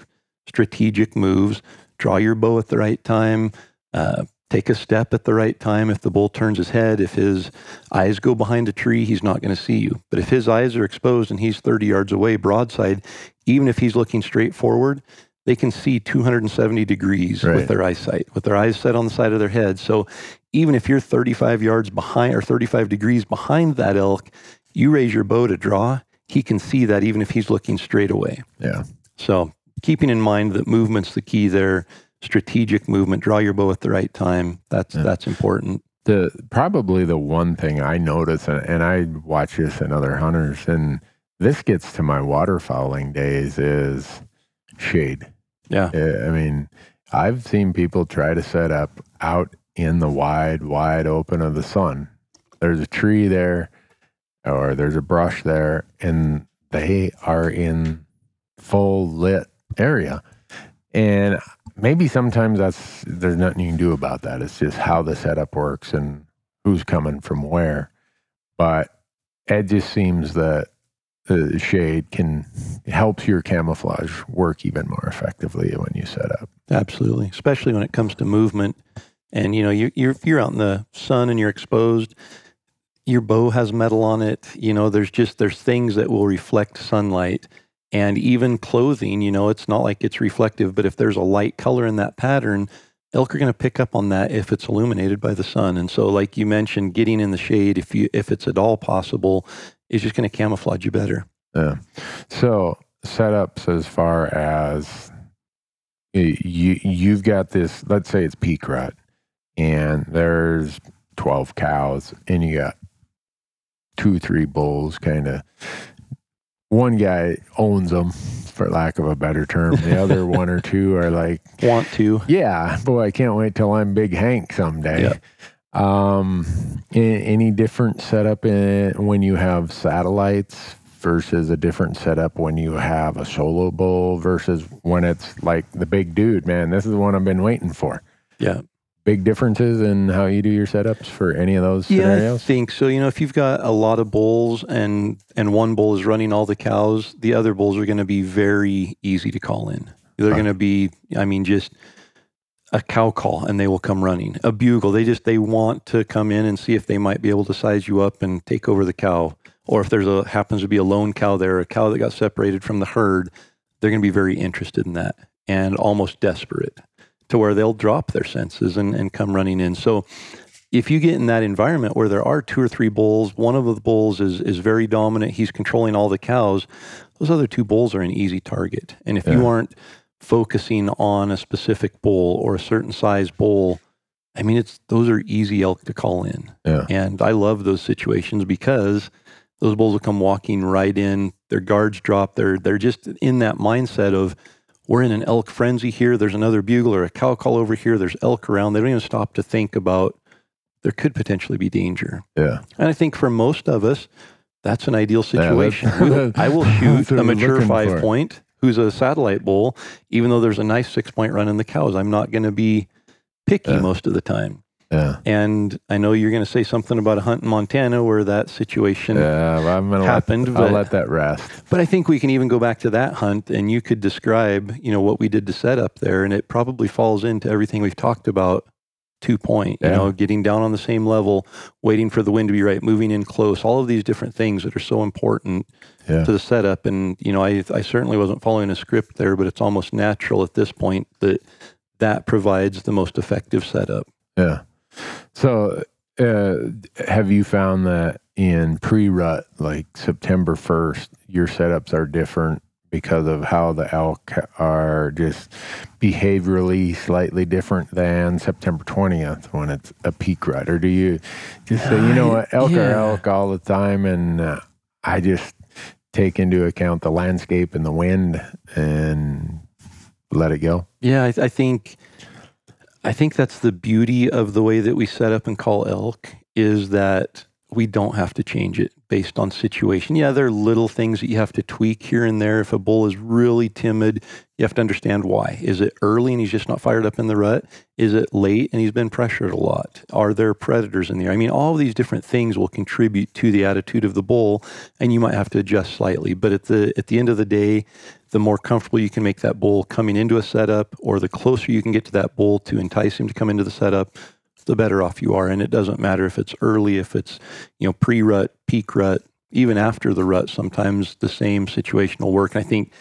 strategic moves, draw your bow at the right time, uh, take a step at the right time. If the bull turns his head, if his eyes go behind a tree, he's not going to see you. But if his eyes are exposed and he's 30 yards away, broadside, even if he's looking straight forward, they can see 270 degrees
Right.
with their eyesight, with their eyes set on the side of their head. So even if you're 35 yards behind or 35 degrees behind that elk, you raise your bow to draw, he can see that even if he's looking straight away.
yeah.
So keeping in mind that movement's the key there, strategic movement, draw your bow at the right time. That's that's important.
the probably the one thing I notice, and, and I watch this in other hunters, and this gets to my waterfowling days, is shade.
Yeah.
I mean, I've seen people try to set up out in the wide, wide open of the sun. There's a tree there, or there's a brush there, and they are in full lit area. And maybe sometimes that's there's nothing you can do about that. It's just how the setup works and who's coming from where. But it just seems that the shade can helps your camouflage work even more effectively when you set up.
Absolutely, especially when it comes to movement. And you know, you, you're if you're out in the sun and you're exposed, your bow has metal on it. You know, there's just there's things that will reflect sunlight, and even clothing. You know, it's not like it's reflective, but if there's a light color in that pattern, elk are going to pick up on that if it's illuminated by the sun. And so, like you mentioned, getting in the shade, if you if it's at all possible, is just going to camouflage you better.
Yeah. So setups as far as you you've got this. Let's say it's peak rut, and there's twelve cows, and you got two, three bulls. Kind of one guy owns them, for lack of a better term. The other one or two are like,
Want to?
yeah, boy, I can't wait till I'm Big Hank someday.
Yeah.
Um, any different setup in when you have satellites versus a different setup when you have a solo bull versus when it's like the big dude, man, this is the one I've been waiting for.
Yeah.
Big differences in how you do your setups for any of those
Yeah, I
scenarios?
think so. You know, if you've got a lot of bulls and and one bull is running all the cows, the other bulls are going to be very easy to call in. They're
Right.
going to be, I mean, just a cow call, and they will come running. A bugle, they just they want to come in and see if they might be able to size you up and take over the cow, or if there's a happens to be a lone cow there, a cow that got separated from the herd, they're going to be very interested in that and almost desperate to where they'll drop their senses and, and come running in. So if you get in that environment where there are two or three bulls, one of the bulls is is very dominant, he's controlling all the cows, those other two bulls are an easy target. And if you aren't focusing on a specific bull or a certain size bull, I mean it's those are easy elk to call in.
Yeah.
And I love those situations because those bulls will come walking right in, their guards drop, they're they're just in that mindset of we're in an elk frenzy here. There's another bugle or a cow call over here. There's elk around. They don't even stop to think about there could potentially be danger.
Yeah.
And I think for most of us, that's an ideal
Yeah,
situation. We- I will shoot a mature five point who's a satellite bull, even though there's a nice six point run in the cows. I'm not going to be picky
Yeah.
most of the time.
Yeah.
And I know you're going to say something about a hunt in Montana where that situation
Yeah. I'm gonna
happened,
Let,
but-
I'll let that rest.
But I think we can even go back to that hunt and you could describe, you know, what we did to set up there. And it probably falls into everything we've talked about two point, you
Yeah.
know, getting down on the same level, waiting for the wind to be right, moving in close, all of these different things that are so important
Yeah.
to the setup. And, you know, I, I certainly wasn't following a script there, but it's almost natural at this point that that provides the most effective setup.
Yeah. So, uh, have you found that in pre-rut, like September first, your setups are different because of how the elk are just behaviorally slightly different than September twentieth when it's a peak rut, or do you just say, you know what, elk are elk all the time, and uh, I just take into account the landscape and the wind and let it go?
Yeah, I, I think I think that's the beauty of the way that we set up and call elk is that we don't have to change it based on situation. Yeah, there are little things that you have to tweak here and there. If a bull is really timid, you have to understand why. Is it early and he's just not fired up in the rut? Is it late and he's been pressured a lot? Are there predators in there? I mean, all these different things will contribute to the attitude of the bull, and you might have to adjust slightly. But at the at the end of the day, the more comfortable you can make that bull coming into a setup, or the closer you can get to that bull to entice him to come into the setup, the better off you are. And it doesn't matter if it's early, if it's you know pre-rut, peak rut, even after the rut. Sometimes the same situation will work. And I think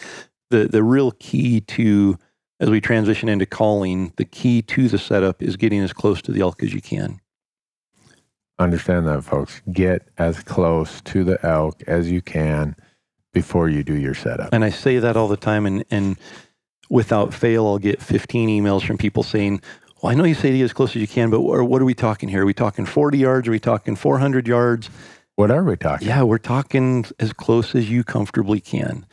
the the real key to as we transition into calling, the key to the setup is getting as close to the elk as you can.
Understand that, folks. Get as close to the elk as you can before you do your setup.
And I say that all the time, and, and without fail, I'll get 15 emails from people saying, Well, I know you say to get as close as you can, but what are, we talking here? Are we talking 40 yards? Are we talking 400 yards?
What are we talking?
Yeah, we're talking as close as you comfortably can.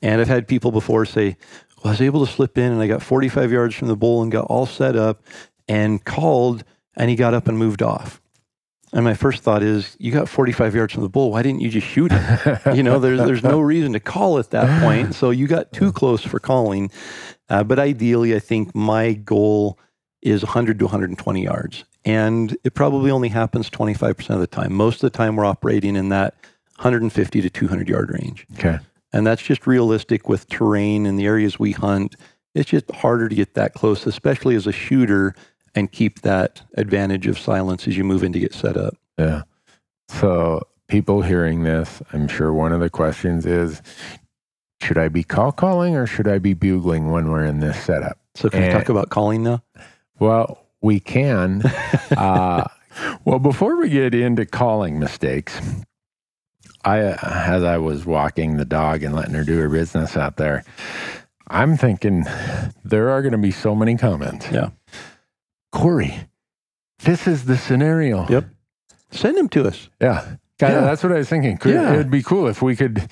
And I've had people before say, Well, I was able to slip in and I got 45 yards from the bull and got all set up and called, and he got up and moved off. And my first thought is, you got 45 yards from the bull. Why didn't you just shoot him? you know, there's there's no reason to call at that point. So you got too close for calling. Uh, but ideally, I think my goal is 100 to 120 yards, and it probably only happens 25% of the time. Most of the time, we're operating in that 150 to 200 yard range,
Okay.
and that's just realistic with terrain and the areas we hunt. It's just harder to get that close, especially as a shooter, and keep that advantage of silence as you move in to get set up.
Yeah. So, people hearing this, I'm sure one of the questions is should I be call calling or should I be bugling when we're in this setup?
So, can we talk about calling now?
Well, we can. uh, well, before we get into calling mistakes, I, as I was walking the dog and letting her do her business out there, I'm thinking there are going to be so many comments.
Yeah.
Corey, this is the scenario.
Yep. Send them to us.
Yeah.
Yeah.
That's what I was thinking. Could,
Yeah.
It'd be cool if we could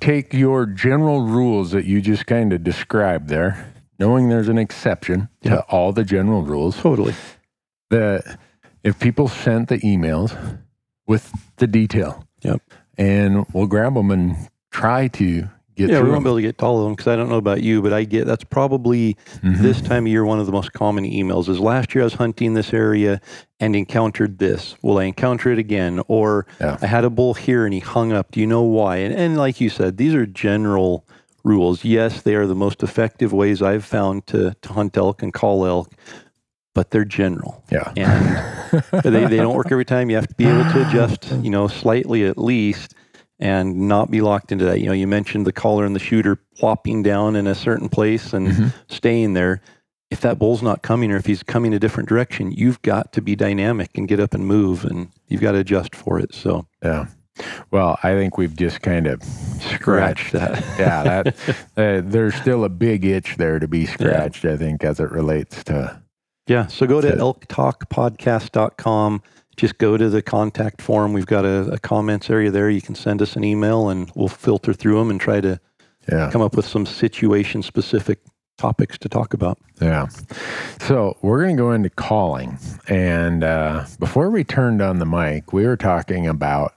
take your general rules that you just kind of described there, knowing there's an exception
Yeah.
to all the general rules,
Totally.
that if people sent the emails with the detail,
Yep.
and we'll grab them and try to get
Yeah, we won't be able to get to all of them because I don't know about you, but I get that's probably
them. Mhm.
this time of year one of the most common emails is last year I was hunting this area and encountered this. Will I encounter it again? Or
Yeah.
I had a bull here and he hung up. Do you know why? And, and like you said, these are general rules. Yes, they are the most effective ways I've found to, to hunt elk and call elk, but they're general.
Yeah.
And they, they don't work every time. You have to be able to adjust, you know, slightly at least and not be locked into that. You know, you mentioned the caller and the shooter plopping down in a certain place and
Mhm.
staying there. If that bull's not coming or if he's coming a different direction, you've got to be dynamic and get up and move and you've got to adjust for it. So
Yeah. Well, I think we've just kind of scratched
that.
yeah, that uh, there's still a big itch there to be scratched. I think as it relates to
Yeah. So go to
To-
elktalkpodcast.com. Just go to the contact form. We've got a, a comments area there. You can send us an email and we'll filter through them and try to
yeah,
come up with some situation specific topics to talk about.
Yeah. So we're going to go into calling. And uh, before we turned on the mic, we were talking about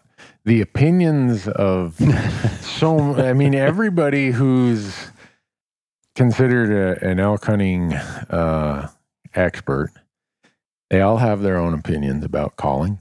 the opinions of so, I mean, everybody who's considered a, an elk hunting uh, expert, they all have their own opinions about calling.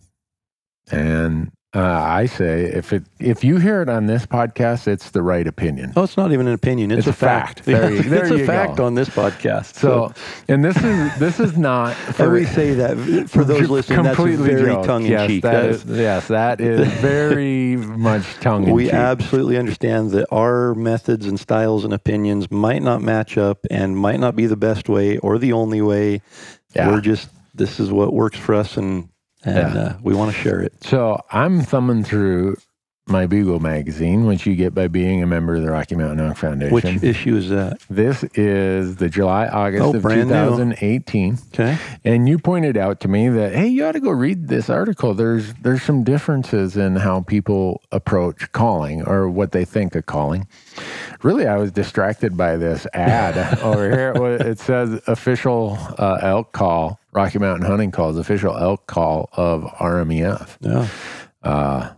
And uh, I say if it if you hear it on this podcast, it's the right opinion.
Oh, it's not even an opinion; it's,
It's
a
fact.
fact.
There you- there
it's a fact
go.
on this podcast.
So, and this is this is not
and
for
we say that for those listening, that's very tongue in
yes,
cheek.
that is- yes, that is very much tongue in cheek.
we absolutely understand that our methods and styles and opinions might not match up and might not be the best way or the only way.
Yeah.
We're just this is what works for us, and and
Yeah.
uh, we want to share it.
So I'm thumbing through my Bugle magazine, which you get by being a member of the Rocky Mountain Elk Foundation.
Which issue is that?
this is the July August
Oh,
of
brand new.
2018.
Okay.
And you pointed out to me that hey, you ought to go read this article. There's there's some differences in how people approach calling or what they think of calling. Really, I was distracted by this ad over here. It It says official uh, elk call, Rocky Mountain Hunting calls official elk call of RMEF.
Yeah.
Uh,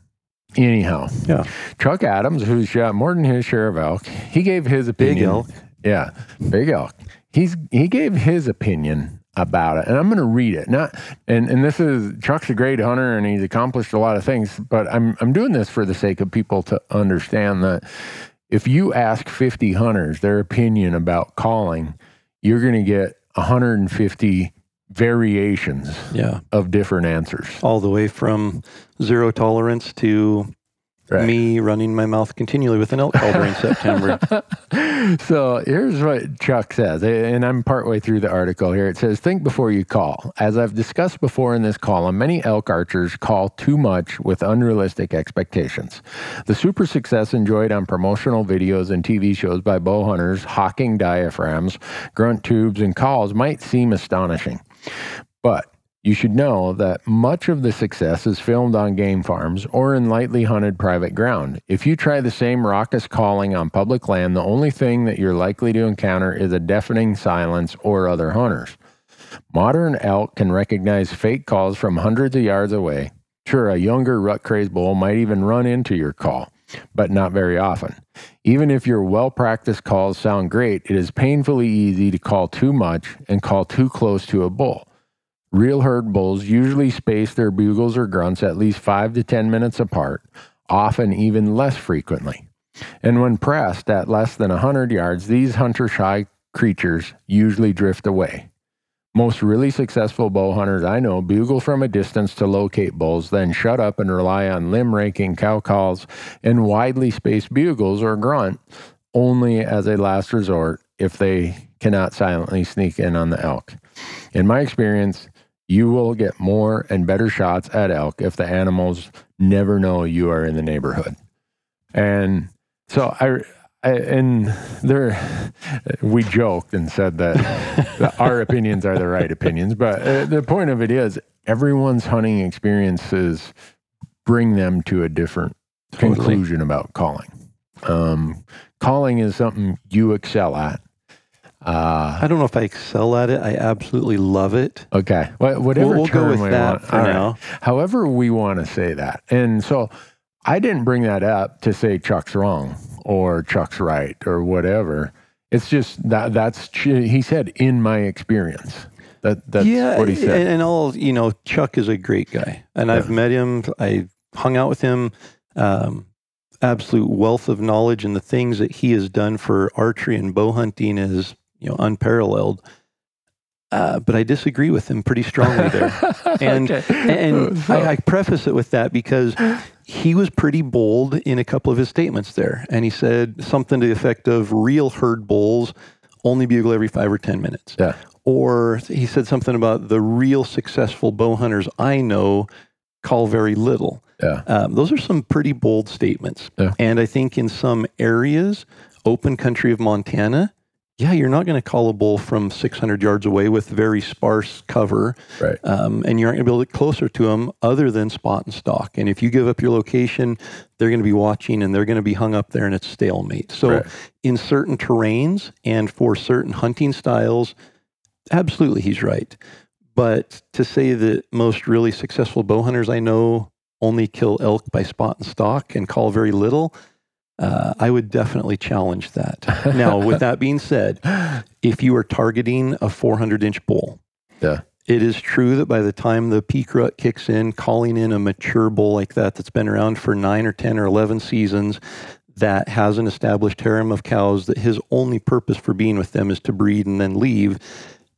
anyhow,
Yeah.
Chuck Adams, who's shot more than his share of elk, he gave his
Big
opinion.
elk.
Yeah, big elk. He's he gave his opinion about it, and I'm going to read it. Not and and this is Chuck's a great hunter, and he's accomplished a lot of things. But I'm I'm doing this for the sake of people to understand that if you ask 50 hunters their opinion about calling, you're going to get 150 variations
Yeah.
of different answers.
All the way from zero tolerance to
Right.
me running my mouth continually with an elk call during September.
so here's what Chuck says, and I'm partway through the article here. It says, Think before you call. As I've discussed before in this column, many elk archers call too much with unrealistic expectations. The super success enjoyed on promotional videos and TV shows by bow hunters hawking diaphragms, grunt tubes, and calls might seem astonishing. But you should know that much of the success is filmed on game farms or in lightly hunted private ground. If you try the same raucous calling on public land, the only thing that you're likely to encounter is a deafening silence or other hunters. Modern elk can recognize fake calls from hundreds of yards away. Sure, a younger rut crazed bull might even run into your call, but not very often. Even if your well practiced calls sound great, it is painfully easy to call too much and call too close to a bull. Real herd bulls usually space their bugles or grunts at least 5 to 10 minutes apart, often even less frequently. And when pressed at less than a 100 yards, these hunter shy creatures usually drift away. Most really successful bow hunters I know bugle from a distance to locate bulls, then shut up and rely on limb raking, cow calls, and widely spaced bugles or grunt only as a last resort if they cannot silently sneak in on the elk. In my experience, you will get more and better shots at elk if the animals never know you are in the neighborhood. And so I, and there, we joked and said that, our opinions are the right opinions, but uh, the point of it is everyone's hunting experiences bring them to a different
Totally.
conclusion about calling. Um, calling is something you excel at. Uh,
I don't know if I excel at it. I absolutely love it.
Okay. Wha- Whatever
We'll- we'll go
term
with
we
that
want.
for
All right.
now.
However, we want to say that. And so I didn't bring that up to say Chuck's wrong or Chuck's right or whatever. It's just that that's he said in my experience. That that's
yeah,
what he said.
And, and all you know, Chuck is a great guy, and I've met him. I hung out with him. Um, absolute wealth of knowledge, and the things that he has done for archery and bow hunting is you know unparalleled. Uh, but I disagree with him pretty strongly there. and and I, I preface it with that because he was pretty bold in a couple of his statements there, and he said something to the effect of "real herd bulls only bugle every five or ten minutes."
yeah.
Or he said something about the real successful bow hunters I know call very little.
Yeah.
Um, those are some pretty bold statements.
Yeah.
And I think in some areas, open country of Montana, yeah, you're not going to call a bull from 600 yards away with very sparse cover,
Right.
um, and you aren't going to be able to get closer to them other than spot and stalk. And if you give up your location, they're going to be watching and they're going to be hung up there, and it's stalemate. So,
Right.
in certain terrains and for certain hunting styles, absolutely, he's right. But to say that most really successful bow hunters I know only kill elk by spot and stalk and call very little, uh, I would definitely challenge that. now, with that being said, if you are targeting a 400 inch bull,
Yeah.
it is true that by the time the peak rut kicks in, calling in a mature bull like that that's been around for nine or 10 or 11 seasons, that has an established harem of cows, that his only purpose for being with them is to breed and then leave,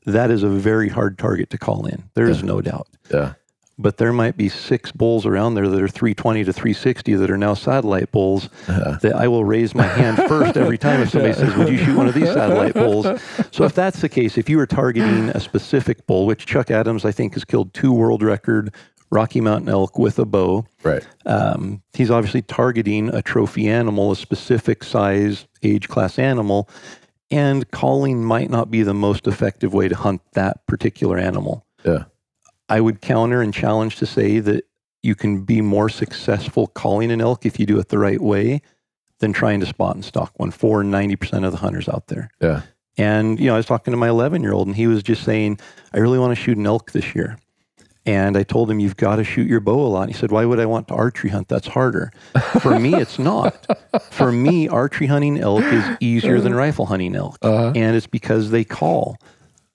that is a very hard target to call in. There is no doubt
Yeah.
But there might be six bulls around there that are 320 to 360 that are now satellite bulls that I will raise my hand first every time if somebody says, Would you shoot one of these satellite bulls? So, if that's the case, if you were targeting a specific bull, which Chuck Adams, I think, has killed two world record Rocky Mountain elk with a bow,
Right.
um, he's obviously targeting a trophy animal, a specific size, age class animal, and calling might not be the most effective way to hunt that particular animal.
Yeah.
I would counter and challenge to say that you can be more successful calling an elk if you do it the right way than trying to spot and stalk one for 90% of the hunters out there.
Yeah.
And, you know, I was talking to my 11 year old and he was just saying, I really want to shoot an elk this year. And I told him, you've got to shoot your bow a lot. And he said, why would I want to archery hunt? That's harder. For me, it's not. For me, archery hunting elk is easier than rifle hunting elk.
Uh-huh.
And it's because they call.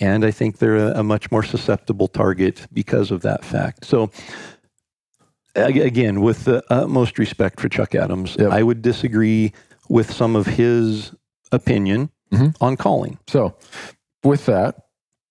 And I think they're a, a much more susceptible target because of that fact. So, again, with the utmost respect for Chuck Adams,
Yep.
I would disagree with some of his opinion
Mhm.
on calling.
So, with that,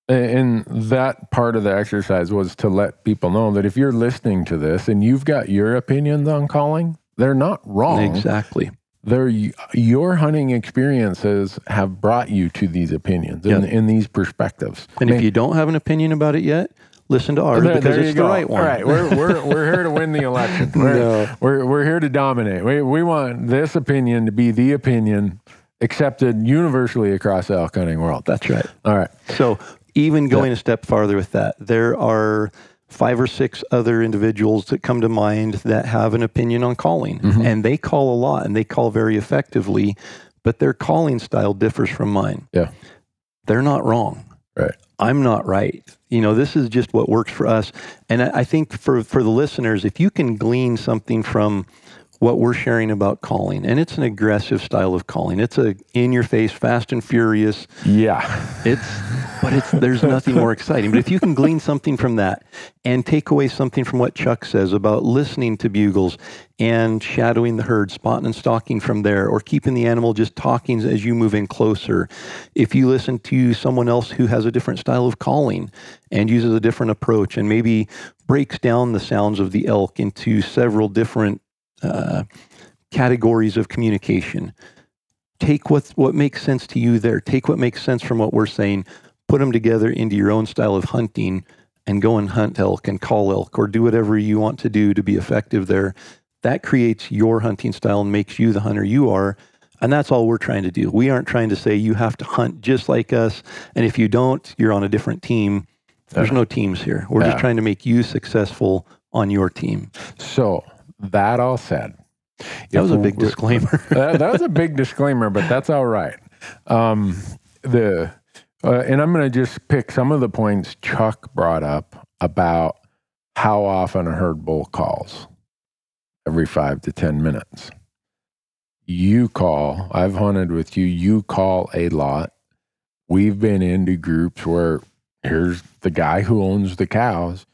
and that part of the exercise was to let people know that if you're listening to this and you've got your opinions on calling, they're not wrong.
Exactly.
They're your hunting experiences have brought you to these opinions and,
Yeah.
and these perspectives.
And if you don't have an opinion about it yet, listen to ours
There-
because
there
it's the
go.
right one.
All right, we're, we're, we're here to win the election. We're,
No.
we're, we're here to dominate. We, we want this opinion to be the opinion accepted universally across the elk hunting world.
That's right.
All right.
So even going a step farther with that, there are five or six other individuals that come to mind that have an opinion on calling,
Mm-hmm.
and they call a lot and they call very effectively, but their calling style differs from mine.
Yeah.
They're not wrong.
Right.
I'm not right. You know, this is just what works for us. And I, I think for, for the listeners, if you can glean something from what we're sharing about calling, and it's an aggressive style of calling. It's a in your face, fast and furious.
Yeah.
It's but it's there's nothing more exciting. But if you can glean something from that and take away something from what Chuck says about listening to bugles and shadowing the herd, spotting and stalking from there, or keeping the animal just talking as you move in closer. If you listen to someone else who has a different style of calling and uses a different approach and maybe breaks down the sounds of the elk into several different uh, categories of communication. Take what what makes sense to you there. Take what makes sense from what we're saying. Put them together into your own style of hunting, and go and hunt elk and call elk, or do whatever you want to do to be effective there. That creates your hunting style and makes you the hunter you are. And that's all we're trying to do. We aren't trying to say you have to hunt just like us, and if you don't, you're on a different team. There's no teams here. We're
Yeah.
just trying to make you successful on your team.
So, that all said,
That was a big disclaimer.
that, that was a big disclaimer, but that's all right. Um, the uh, and I'm going to just pick some of the points Chuck brought up about how often a herd bull calls every five to ten minutes. You call. I've hunted with you. You call a lot. We've been into groups where here's the guy who owns the cows.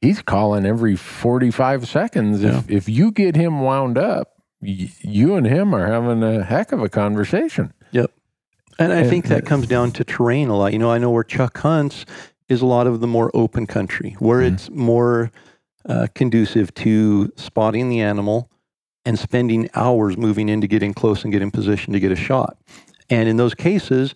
He's calling every 45 seconds. If, if you get him wound up, y- you and him are having a heck of a conversation. Yep.
And I
And
think that comes down to terrain a lot. You know, I know where Chuck hunts is a lot of the more open country, where
Mhm.
it's more uh, conducive to spotting the animal and spending hours moving in to get in close and get in position to get a shot. And in those cases,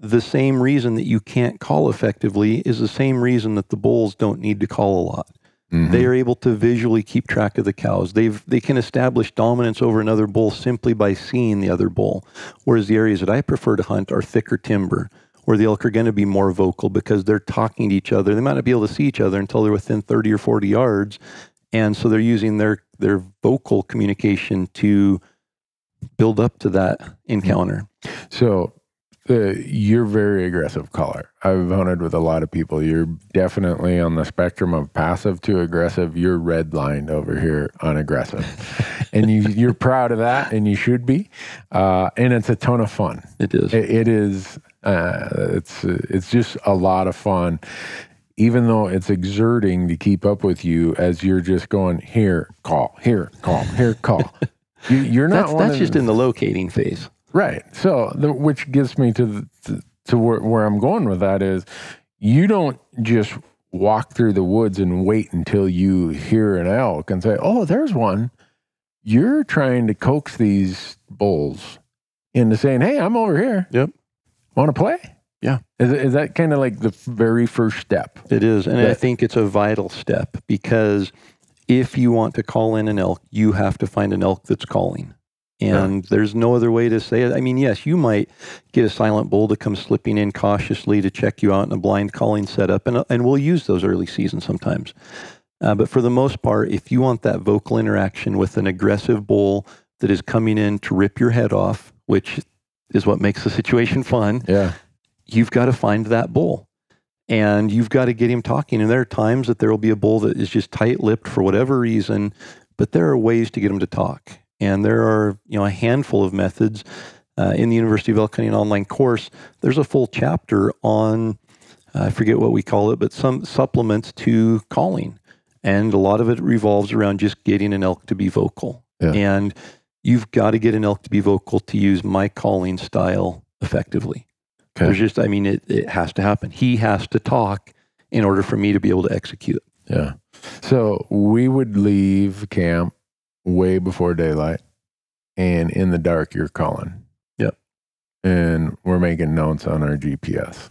the same reason that you can't call effectively is the same reason that the bulls don't need to call a lot.
Mhm.
They are able to visually keep track of the cows. They've they can establish dominance over another bull simply by seeing the other bull. Whereas the areas that I prefer to hunt are thicker timber, where the elk are going to be more vocal because they're talking to each other. They might not be able to see each other until they're within 30 or 40 yards. And so they're using their their vocal communication to build up to that encounter.
So uh, you're very aggressive caller. I've hunted with a lot of people. You're definitely on the spectrum of passive to aggressive. You're redlined over here on aggressive, and you you're proud of that, and you should be. Uh, and it's a ton of fun.
It is.
It, it is. Uh, it's it's just a lot of fun, even though it's exerting to keep up with you as you're just going here, call, here, call, here, call. you, you're not.
that's that's just in the locating phase.
Right. So, the, which gets me to the, to, to where, where I'm going with that is, you don't just walk through the woods and wait until you hear an elk and say, "Oh, there's one." You're trying to coax these bulls into saying, "Hey, I'm over here.
Yep.
Want to play?"
Yeah.
Is, is that kind of like the very first step?
It is. And I think it's a vital step because if you want to call in an elk, you have to find an elk that's calling. And there's no other way to say it. I mean, yes, you might get a silent bull to come slipping in cautiously to check you out in a blind calling setup, and, and we'll use those early seasons sometimes. Uh, but for the most part, if you want that vocal interaction with an aggressive bull that is coming in to rip your head off, which is what makes the situation fun,
Yeah.
you've got to find that bull and you've got to get him talking. And there are times that there will be a bull that is just tight lipped for whatever reason, but there are ways to get him to talk. And there are, you know, a handful of methods. Uh, in the University of Elk Hunting online course, there's a full chapter on, uh, I forget what we call it, but some supplements to calling. And a lot of it revolves around just getting an elk to be vocal.
Yeah.
And you've got to get an elk to be vocal to use my calling style effectively.
Okay.
There's just, I mean, it, it has to happen. He has to talk in order for me to be able to execute.
Yeah. So we would leave camp way before daylight, and in the dark, you're calling.
Yep.
And we're making notes on our GPS.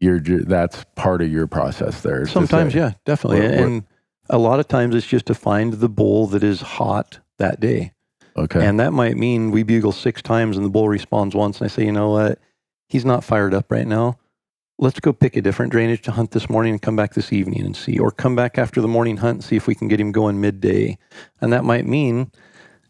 You're ju- that's part of your process there.
Sometimes, yeah, definitely.
What-
and a lot of times it's just to find the bull that is hot that day.
Okay.
And that might mean we bugle six times and the bull responds once. And I say, you know what? He's not fired up right now. Let's go pick a different drainage to hunt this morning and come back this evening and see, or come back after the morning hunt and see if we can get him going midday. And that might mean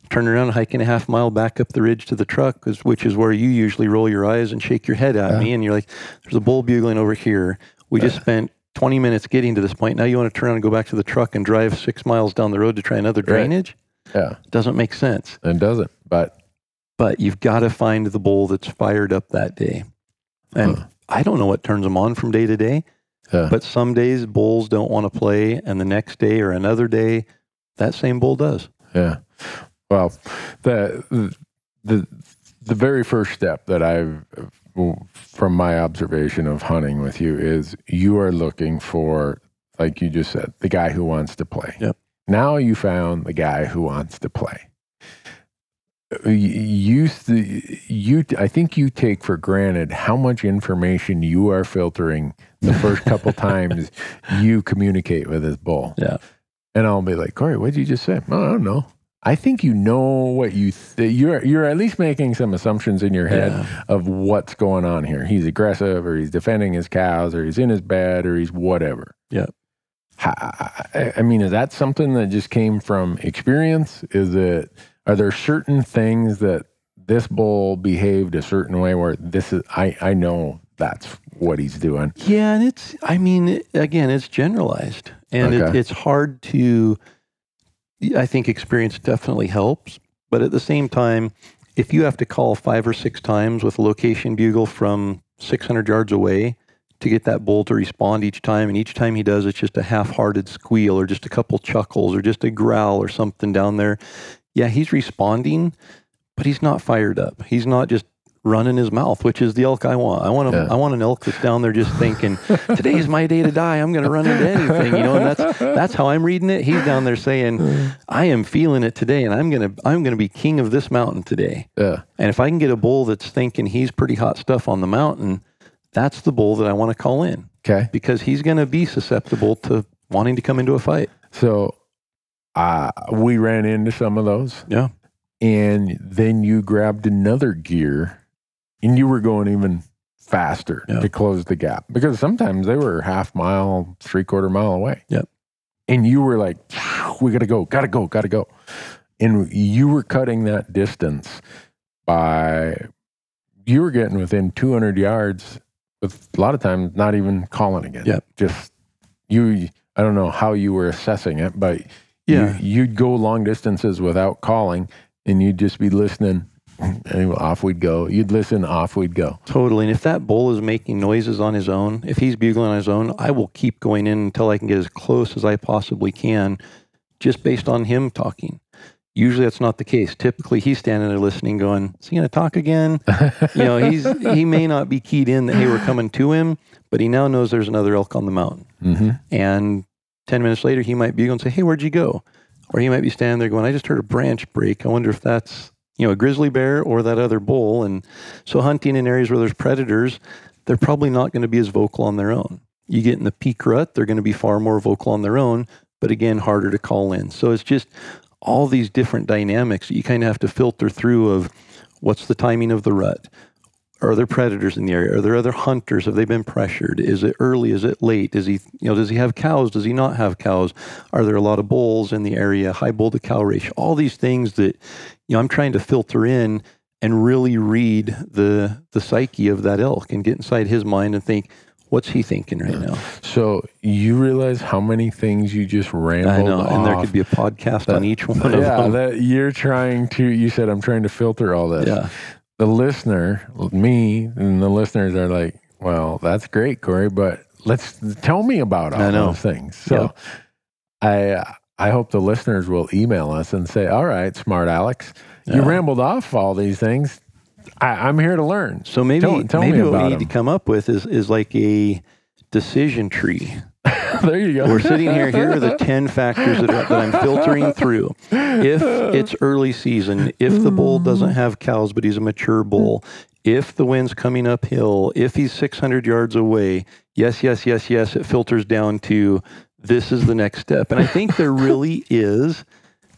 turning around, hiking a half mile back up the ridge to the truck, which is where you usually roll your eyes and shake your head at
Yeah.
me. And you're like, there's a bull bugling over here. We just spent 20 minutes getting to this point. Now you want to turn around and go back to the truck and drive six miles down the road to try another
Right.
drainage?
yeah.
Doesn't make sense
It doesn't. But
but you've got to find the bull that's fired up that day. And
Huh.
I don't know what turns them on from day to day,
yeah.
but some days bulls don't want to play, and the next day or another day, that same bull does.
Yeah. Well, the the the very first step that I've from my observation of hunting with you is you are looking for like you just said the guy who wants to play.
Yep.
Now you found the guy who wants to play. You, you, you, I think you take for granted how much information you are filtering the first couple times you communicate with this bull.
Yeah.
And I'll be like, Corey, what did you just say? Oh, I don't know. I think you know what you th- you're you're at least making some assumptions in your head
Yeah.
of what's going on here. He's aggressive, or he's defending his cows, or he's in his bed, or he's whatever.
Yeah.
I, I mean, is that something that just came from experience? Is it? Are there certain things that this bull behaved a certain way where this is? I I know that's what he's doing.
Yeah, and it's, I mean, again, it's generalized. And it, it's hard to, I think experience definitely helps. But at the same time, if you have to call five or six times with a location bugle from 600 yards away to get that bull to respond each time, and each time he does, it's just a half hearted squeal or just a couple chuckles or just a growl or something down there. Yeah, he's responding, but he's not fired up. He's not just running his mouth, which is the elk I want. I want a,
Yeah.
I want an elk that's down there just thinking, "Today's my day to die. I'm going to run into anything," you know. And that's that's how I'm reading it. He's down there saying, "I am feeling it today, and I'm gonna I'm gonna be king of this mountain today."
Yeah.
And if I can get a bull that's thinking he's pretty hot stuff on the mountain, that's the bull that I want to call in
Okay.
because he's going to be susceptible to wanting to come into a fight.
So uh, we ran into some of those.
Yeah.
And then you grabbed another gear and you were going even faster
Yeah.
to close the gap because sometimes they were half mile, three quarter mile away.
Yep.
And you were like, we got to go, got to go, got to go. And you were cutting that distance by, you were getting within 200 yards with a lot of times not even calling again.
Yep.
Just you, I don't know how you were assessing it, but
Yeah.
you, you'd go long distances without calling and you'd just be listening and off we'd go. You'd listen, off we'd go.
Totally. And if that bull is making noises on his own, if he's bugling on his own, I will keep going in until I can get as close as I possibly can, just based on him talking. Usually that's not the case. Typically he's standing there listening, going, Is he gonna talk again? you know, he's he may not be keyed in that hey, we're coming to him, but he now knows there's another elk on the mountain.
Mm-hmm.
And 10 minutes later, he might bugle and say, Hey, where'd you go? Or he might be standing there going, I just heard a branch break. I wonder if that's, you know, a grizzly bear or that other bull. And so hunting in areas where there's predators, they're probably not going to be as vocal on their own. You get in the peak rut, they're going to be far more vocal on their own, but again, harder to call in. So it's just all these different dynamics that you kind of have to filter through of what's the timing of the rut? Are there predators in the area? Are there other hunters? Have they been pressured? Is it early? Is it late? Is he, you know, does he have cows? Does he not have cows? Are there a lot of bulls in the area? High bull to cow ratio? All these things that, you know, I'm trying to filter in and really read the the psyche of that elk and get inside his mind and think, what's he thinking right now?
So you realize how many things you just rambled
I know, and there could be a podcast on each one of
yeah,
them.
that you're trying to. You said I'm trying to filter all this.
yeah,
The listener, me, and the listeners are like, "Well, that's great, Corey, but let's tell me about all
I know.
those things." So, I I hope the listeners will email us and say, "All right, smart Alex, you
Yeah.
rambled off all these things. I, I'm here to learn."
So maybe
Tell- tell
maybe
me
what we need to come up with is is like a decision tree.
there you go.
We're sitting here. Here are the ten factors that, that I'm filtering through. If it's early season, if the bull doesn't mm. have cows but he's a mature bull, if the wind's coming uphill, if he's 600 yards away, yes, yes, yes, yes, it filters down to this is the next step. And I think there really is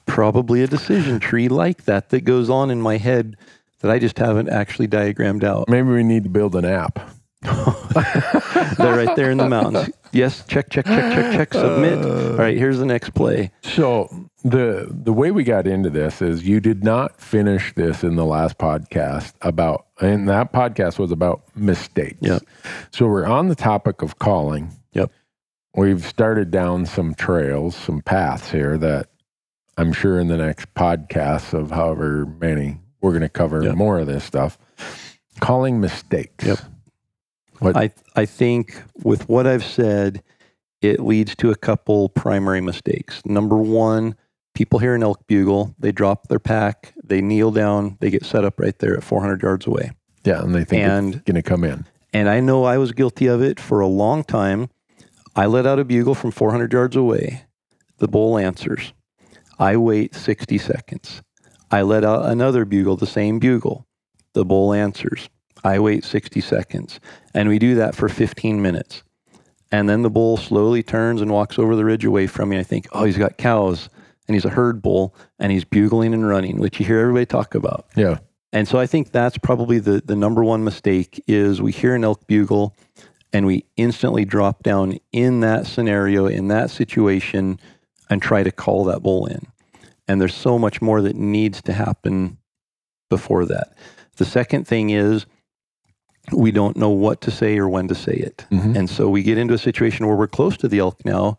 probably a decision tree like that that goes on in my head that I just haven't actually diagrammed out.
Maybe we need to build an app.
They're right there in the mountains. Yes, check, check, check, check, check, submit. All right, here's the next play.
So the the way we got into this is you did not finish this in the last podcast about and that podcast was about mistakes.
Yep.
So we're on the topic of calling.
Yep.
We've started down some trails, some paths here that I'm sure in the next podcasts of however many we're going to cover
Yep.
more of this stuff. Calling mistakes.
Yep.
What
I, I think with what I've said, it leads to a couple primary mistakes. Number one, people hear an elk bugle, they drop their pack, they kneel down, they get set up right there at 400 yards away.
yeah, and they think
And
it's going to come in.
and I know I was guilty of it for a long time. I let out a bugle from 400 yards away. The bull answers. I wait 60 seconds. I let out another bugle, the same bugle. The bull answers. I wait 60 seconds. And we do that for 15 minutes. And then the bull slowly turns and walks over the ridge away from me. I think, oh, he's got cows and he's a herd bull and he's bugling and running, which you hear everybody talk about.
Yeah.
And so I think that's probably the, the number one mistake is we hear an elk bugle and we instantly drop down in that scenario, in that situation, and try to call that bull in. And there's so much more that needs to happen before that. The second thing is we don't know what to say or when to say it.
Mhm.
And so we get into a situation where we're close to the elk now,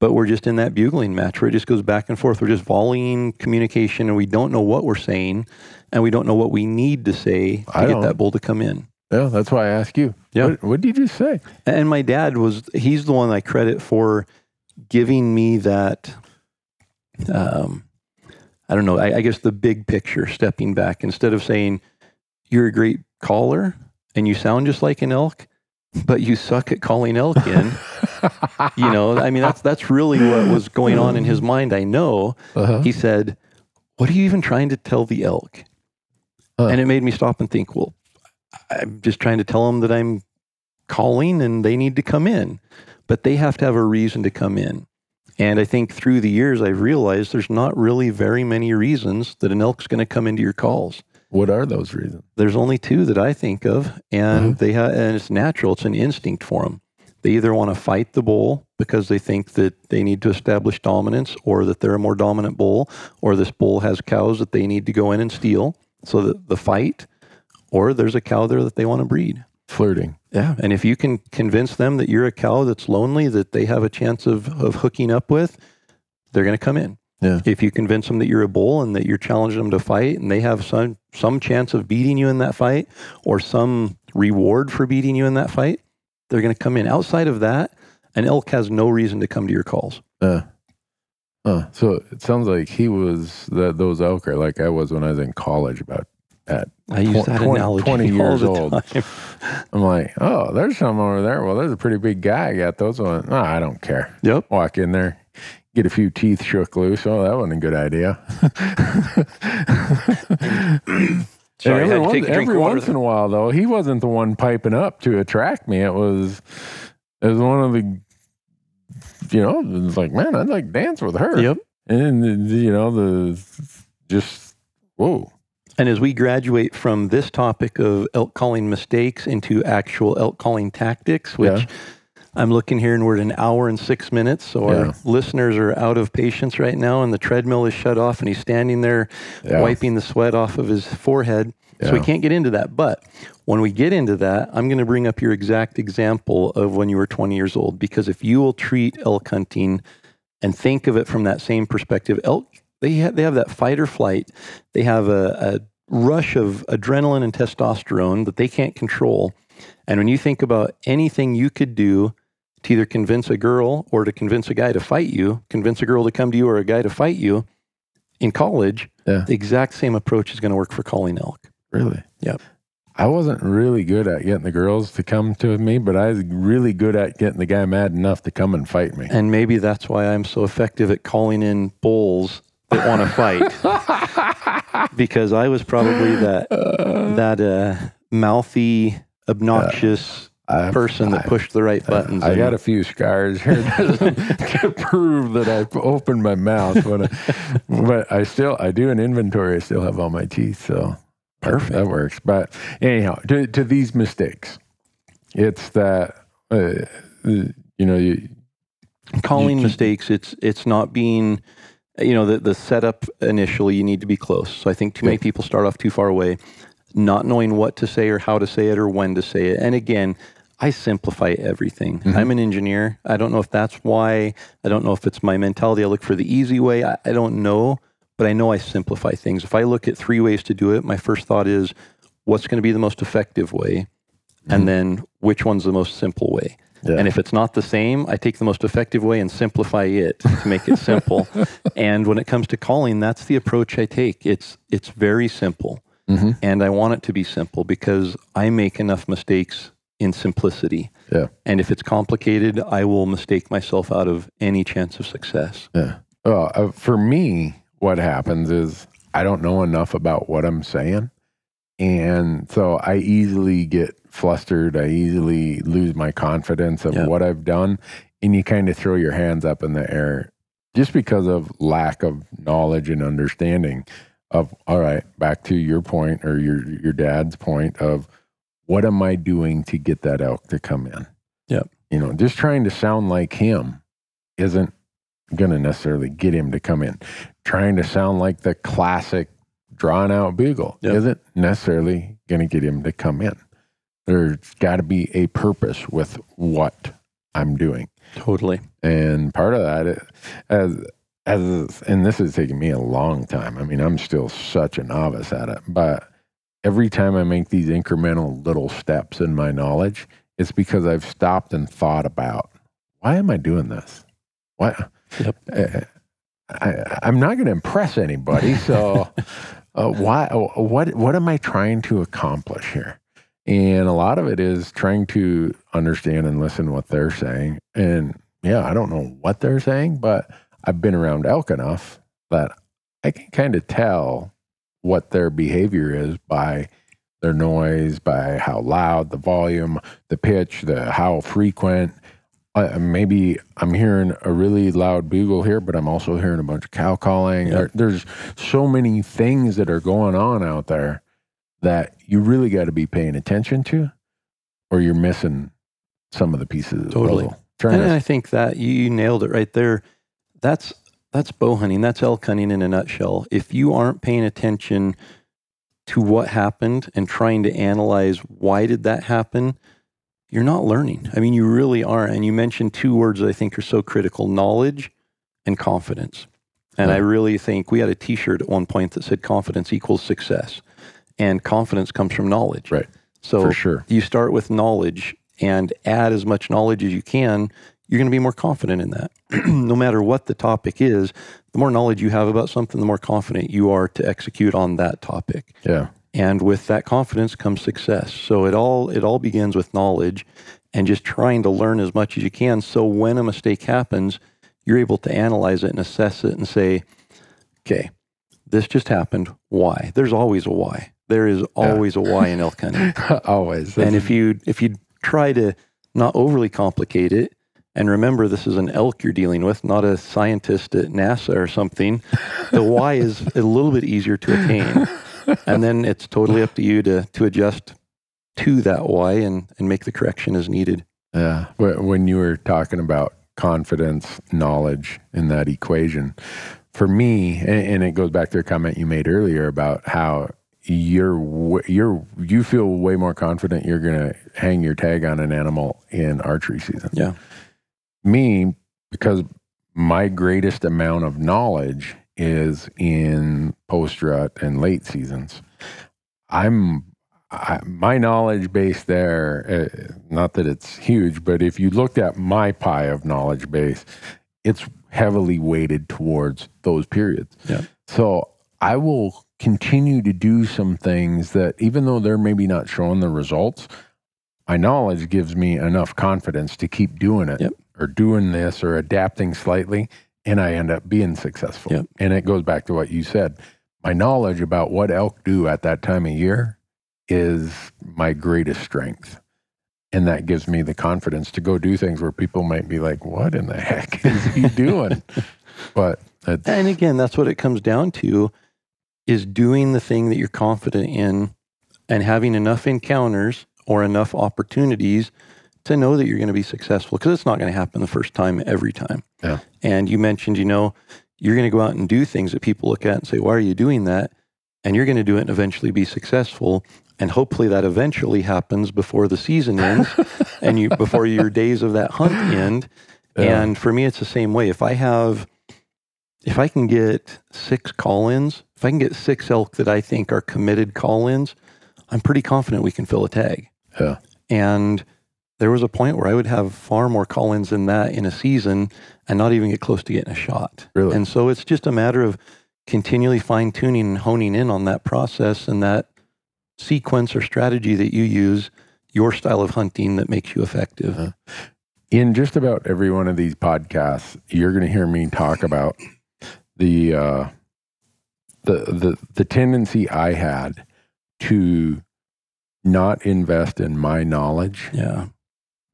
but we're just in that bugling match where it just goes back and forth. We're just volleying communication and we don't know what we're saying and we don't know what we need to say to
I
get
don't.
that bull to come in.
Yeah, that's why I ask you.
Yeah.
What, what did you just say?
And my dad was, he's the one I credit for giving me that, um, I don't know, I, I guess the big picture, stepping back, instead of saying, you're a great caller and you sound just like an elk, but you suck at calling elk in. you know, I mean, that's, that's really what was going on in his mind. I know.
Uh-huh.
He said, What are you even trying to tell the elk?
Huh.
And it made me stop and think, Well, I'm just trying to tell them that I'm calling and they need to come in. but they have to have a reason to come in. And I think through the years, I've realized there's not really very many reasons that an elk's going to come into your calls.
What are those reasons?
There's only two that I think of, and
Mhm.
they ha- and it's natural. It's an instinct for them. They either want to fight the bull because they think that they need to establish dominance, or that they're a more dominant bull, or this bull has cows that they need to go in and steal. So that the fight, or there's a cow there that they want to breed.
Flirting.
Yeah. And if you can convince them that you're a cow that's lonely, that they have a chance of, of hooking up with, they're going to come in.
Yeah.
If you convince them that you're a bull and that you're challenging them to fight and they have some, some chance of beating you in that fight or some reward for beating you in that fight, they're going to come in. Outside of that, an elk has no reason to come to your calls.
Uh, uh, so it sounds like he was that those elk are like I was when I was in college about at
I use
Tw-
that
20
analogy
20
all
years
the
old. I'm like, oh, there's some over there. Well, there's a pretty big guy. I got those ones. No, I don't care.
Yep.
Walk in there, get a few teeth shook loose. Oh, that wasn't a good idea.
Sorry,
every
had
once,
take a drink
every once in a while, though, he wasn't the one piping up to attract me. It was, it was one of the, you know, it was like, man, I'd like to dance with her.
Yep.
And you know the just whoa.
And as we graduate from this topic of elk calling mistakes into actual elk calling tactics, which
Yeah.
I'm looking here and we're at an hour and six minutes. So
Yeah.
our listeners are out of patience right now and the treadmill is shut off and he's standing there
Yeah.
wiping the sweat off of his forehead. So we can't get into that. But when we get into that, I'm going to bring up your exact example of when you were 20 years old. Because if you will treat elk hunting and think of it from that same perspective, elk, they have, they have that fight or flight. They have a, a rush of adrenaline and testosterone that they can't control. And when you think about anything you could do to either convince a girl or to convince a guy to fight you, convince a girl to come to you or a guy to fight you in college,
Yeah.
the exact same approach is going to work for calling elk.
Really?
Yep.
I wasn't really good at getting the girls to come to me, but I was really good at getting the guy mad enough to come and fight me.
And maybe that's why I'm so effective at calling in bulls that want to fight. because I was probably that that uh, mouthy, obnoxious
I-
person that
I-
pushed the right buttons.
I
and-
got a few scars here to prove that I opened my mouth, when I, but I still I do an inventory. I still have all my teeth, so
Perfect.
That works. But anyhow, to, to these mistakes, it's that uh, you know you
calling
you-
mistakes it's it's not being you know the the setup initially you need to be close so i think too many people start off too far away not knowing what to say or how to say it or when to say it and again i simplify everything
Mhm.
i'm an engineer i don't know if that's why i don't know if it's my mentality i look for the easy way i, I don't know but i know i simplify things if i look at three ways to do it my first thought is what's going to be the most effective way
Mhm.
and then which one's the most simple way
yeah.
and if it's not the same, I take the most effective way and simplify it to make it simple. and when it comes to calling, that's the approach I take. It's it's very simple.
Mhm.
And I want it to be simple because I make enough mistakes in simplicity.
Yeah.
And if it's complicated, I will mistake myself out of any chance of success.
Yeah. Well, uh, for me, what happens is I don't know enough about what I'm saying. And so I easily get flustered. I easily lose my confidence of
Yeah.
what I've done. And you kind of throw your hands up in the air just because of lack of knowledge and understanding of, all right, back to your point or your, your dad's point of what am I doing to get that elk to come in?
Yep.
You know, just trying to sound like him isn't going to necessarily get him to come in. Trying to sound like the classic drawn out bugle
Yep.
isn't necessarily going to get him to come in. There's got to be a purpose with what I'm doing.
Totally.
And part of that, is- as as and this has taken me a long time. I mean, I'm still such a novice at it, but every time I make these incremental little steps in my knowledge, it's because I've stopped and thought about why am I doing this? Why?
Yep.
Uh, I, I'm not going to impress anybody, so uh, why? What? What am I trying to accomplish here? And a lot of it is trying to understand and listen what they're saying. And yeah, I don't know what they're saying, but I've been around elk enough that I can kind of tell what their behavior is by their noise, by how loud, the volume, the pitch, the how frequent, uh, maybe I'm hearing a really loud bugle here, but I'm also hearing a bunch of cow calling.
Yep.
There- there's so many things that are going on out there that you really got to be paying attention to, or you're missing some of the pieces. Of the
Totally.
puzzle.
And I think that you nailed it right there. That's that's bow hunting. That's elk hunting in a nutshell. If you aren't paying attention to what happened and trying to analyze why did that happen, you're not learning. I mean, you really aren't. And you mentioned two words that I think are so critical: knowledge and confidence. And I really think we had a T-shirt at one point that said "confidence equals success," and confidence comes from knowledge.
Right.
So
for sure.
you start with knowledge and add as much knowledge as you can, you're going to be more confident in that. no matter what the topic is, the more knowledge you have about something, the more confident you are to execute on that topic.
Yeah.
And with that confidence comes success. So it all it all begins with knowledge and just trying to learn as much as you can so when a mistake happens, you're able to analyze it and assess it and say, "Okay, this just happened. Why?" There's always a why. There is always a why in elk hunting
Always.
and if you if you try to not overly complicate it and remember this is an elk you're dealing with not a scientist at nasa or something the why is a little bit easier to attain and then it's totally up to you to to adjust to that why and and make the correction as needed
Yeah. When you were talking about confidence, knowledge in that equation, for me, and, it goes back to a comment you made earlier about how you're you're you feel way more confident you're going to hang your tag on an animal in archery season.
Yeah.
Me, because my greatest amount of knowledge is in post rut and late seasons. I'm I, my knowledge base there, uh, not that it's huge, but if you looked at my pie of knowledge base, it's heavily weighted towards those periods.
Yeah.
So I will continue to do some things that, even though they're maybe not showing the results, my knowledge gives me enough confidence to keep doing it
Yep.
Or doing this or adapting slightly. And I end up being successful.
Yep.
And it goes back to what you said. My knowledge about what elk do at that time of year is my greatest strength. And that gives me the confidence to go do things where people might be like, what in the heck is he doing? but
and again that's what it comes down to is doing the thing that you're confident in and having enough encounters or enough opportunities to know that you're going to be successful because it's not going to happen the first time every time.
Yeah.
And you mentioned, you know, you're going to go out and do things that people look at and say, why are you doing that? And you're going to do it and eventually be successful. And hopefully that eventually happens before the season ends and you before your days of that hunt end.
Yeah.
And for me, it's the same way. If I have, if I can get six call ins, if I can get six elk that I think are committed call ins, I'm pretty confident we can fill a tag.
Yeah.
And there was a point where I would have far more call ins than that in a season and not even get close to getting a shot.
Really?
And so it's just a matter of continually fine tuning and honing in on that process and that sequence or strategy that you use, your style of hunting that makes you effective.
Uh-huh. in just about every one of these podcasts, you're going to hear me talk about the uh, the the the tendency I had to not invest in my knowledge
Yeah.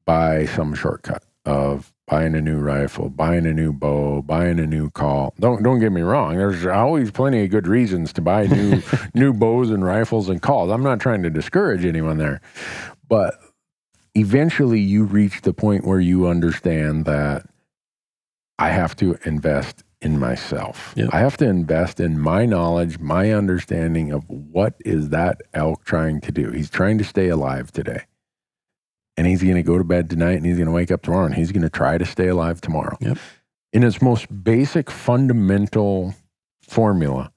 By some shortcut of buying a new rifle, buying a new bow, buying a new call. Don't don't get me wrong. There's always plenty of good reasons to buy new new bows and rifles and calls. I'm not trying to discourage anyone there. But eventually you reach the point where you understand that I have to invest in myself.
Yep.
I have to invest in my knowledge, my understanding of what is that elk trying to do. He's trying to stay alive today. And he's going to go to bed tonight and he's going to wake up tomorrow and he's going to try to stay alive tomorrow.
Yep.
In its most basic fundamental formula,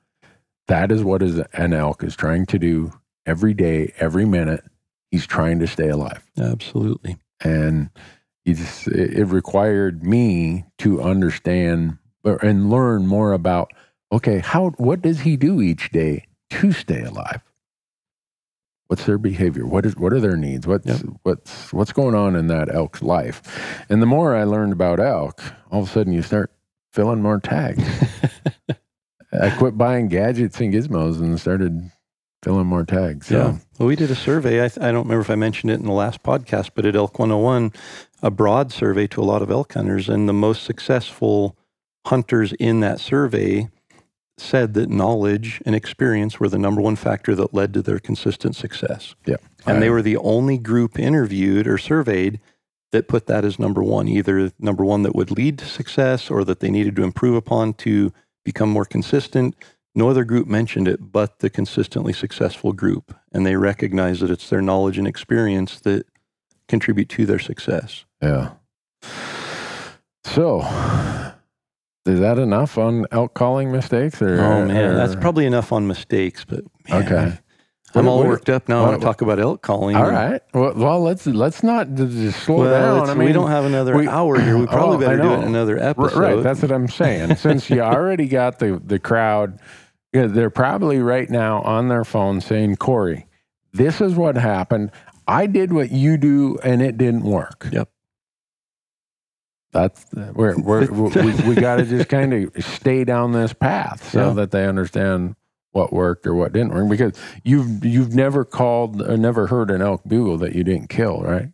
that is what is an elk is trying to do every day, every minute. He's trying to stay alive
Absolutely.
and you just, it, it required me to understand and learn more about okay how what does he do each day to stay alive what's their behavior what is what are their needs what's
Yep.
what's what's going on in that elk's life and the more i learned about elk all of a sudden you start filling more tags i quit buying gadgets and gizmos and started filling more tags. So.
Yeah. Well, we did a survey. I, I don't remember if I mentioned it in the last podcast, but at Elk 101, a broad survey to a lot of elk hunters, and the most successful hunters in that survey said that knowledge and experience were the number one factor that led to their consistent success.
Yeah.
And they were the only group interviewed or surveyed that put that as number one, either number one that would lead to success or that they needed to improve upon to become more consistent. No other group mentioned it but the consistently successful group. And they recognize that it's their knowledge and experience that contribute to their success.
Yeah. So, is that enough on elk calling mistakes? Or,
Oh man, that's probably enough on mistakes, but man,
Okay.
I'm all worked up now. I want to talk about elk calling.
All right. Well, well, let's let's not just slow
Well,
down. I mean,
we don't have another
we-
hour here. We probably
Oh,
better do it in another episode.
Right, that's what I'm saying. Since you already got the the crowd, they're probably right now on their phone saying, "Corey, this is what happened. I did what you do, and it didn't work."
Yep.
That's we're, we're, we we got to just kind of stay down this path so
Yeah.
that they understand what worked or what didn't work. Because you've you've never called or never heard an elk bugle that you didn't kill, right?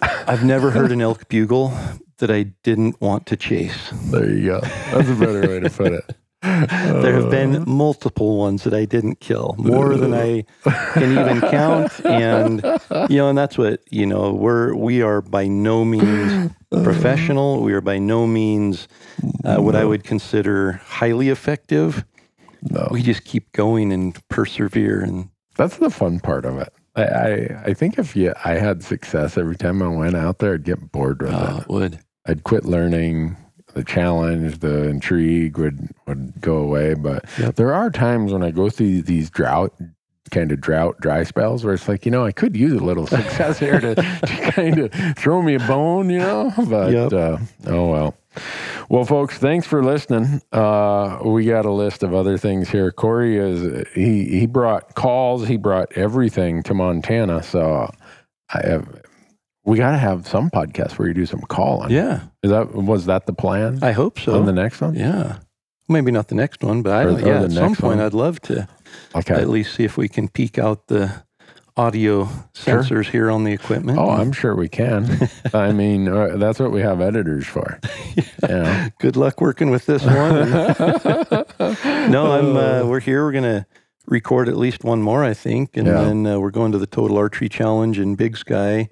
I've never heard an elk bugle that I didn't want to chase.
There you go. That's a better way to put it.
There have been multiple ones that I didn't kill, more than I can even count. And you know, and that's what you know. We're we are by no means professional. We are by no means uh, what I would consider highly effective.
No.
We just keep going and persevere. And
That's the fun part of it. I, I, I think if you, I had success every time I went out there, I'd get bored with
uh,
it.
would
I'd quit learning. The challenge, the intrigue would, would go away. But
Yep.
there are times when I go through these drought, kind of drought, dry spells where it's like, you know, I could use a little success here to, to kind of throw me a bone, you know? But,
Yep.
uh, oh well. Well, folks, thanks for listening. Uh, we got a list of other things here. Corey is he he brought calls, he brought everything to Montana. So I have, we got to have some podcast where you do some calling.
yeah.
is that was that the plan
I hope so.
on the next one?
Yeah. Maybe not the next one, but I,
Or- or
yeah, at some point
one.
I'd love to
Okay.
at least see if we can peek out the audio
Sure.
sensors here on the equipment.
Oh, I'm sure we can. I mean, uh, that's what we have editors for. Know?
Good luck working with this one. no, I'm. Uh, we're here. We're gonna record at least one more, I think, and
Yeah.
then uh, we're going to the Total Archery Challenge in Big Sky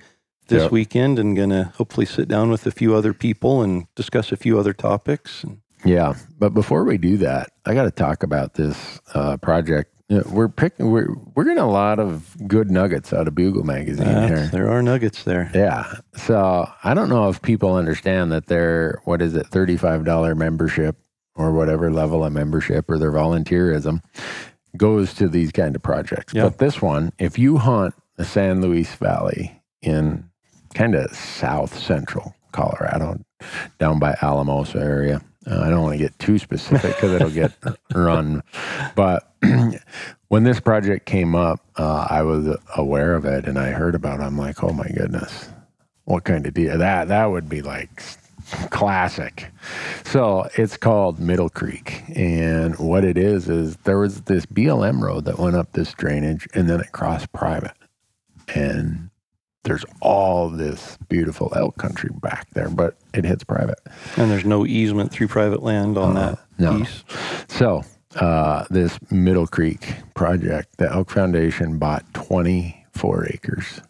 this
Yep.
weekend, and gonna hopefully sit down with a few other people and discuss a few other topics.
Yeah, but before we do that, I got to talk about this uh, project. We're picking. We're we're getting a lot of good nuggets out of Bugle magazine
Uh,
here.
there are nuggets there.
Yeah. So I don't know if people understand that their what is it, thirty five dollar membership or whatever level of membership or their volunteerism goes to these kind of projects.
Yeah.
But this one, if you hunt the San Luis Valley in kind of south central Colorado, down by Alamosa area. Uh, I don't want to get too specific because it'll get run. But when this project came up, uh, I was aware of it and I heard about it. I'm like, oh my goodness, what kind of deal? That that would be like classic. So it's called Middle Creek, and what it is is there was this BLM road that went up this drainage, and then it crossed private, and there's all this beautiful elk country back there, but it hits private.
And there's no easement through private land on that
Uh, no.
piece.
So, uh, this Middle Creek project, the Elk Foundation bought 24 acres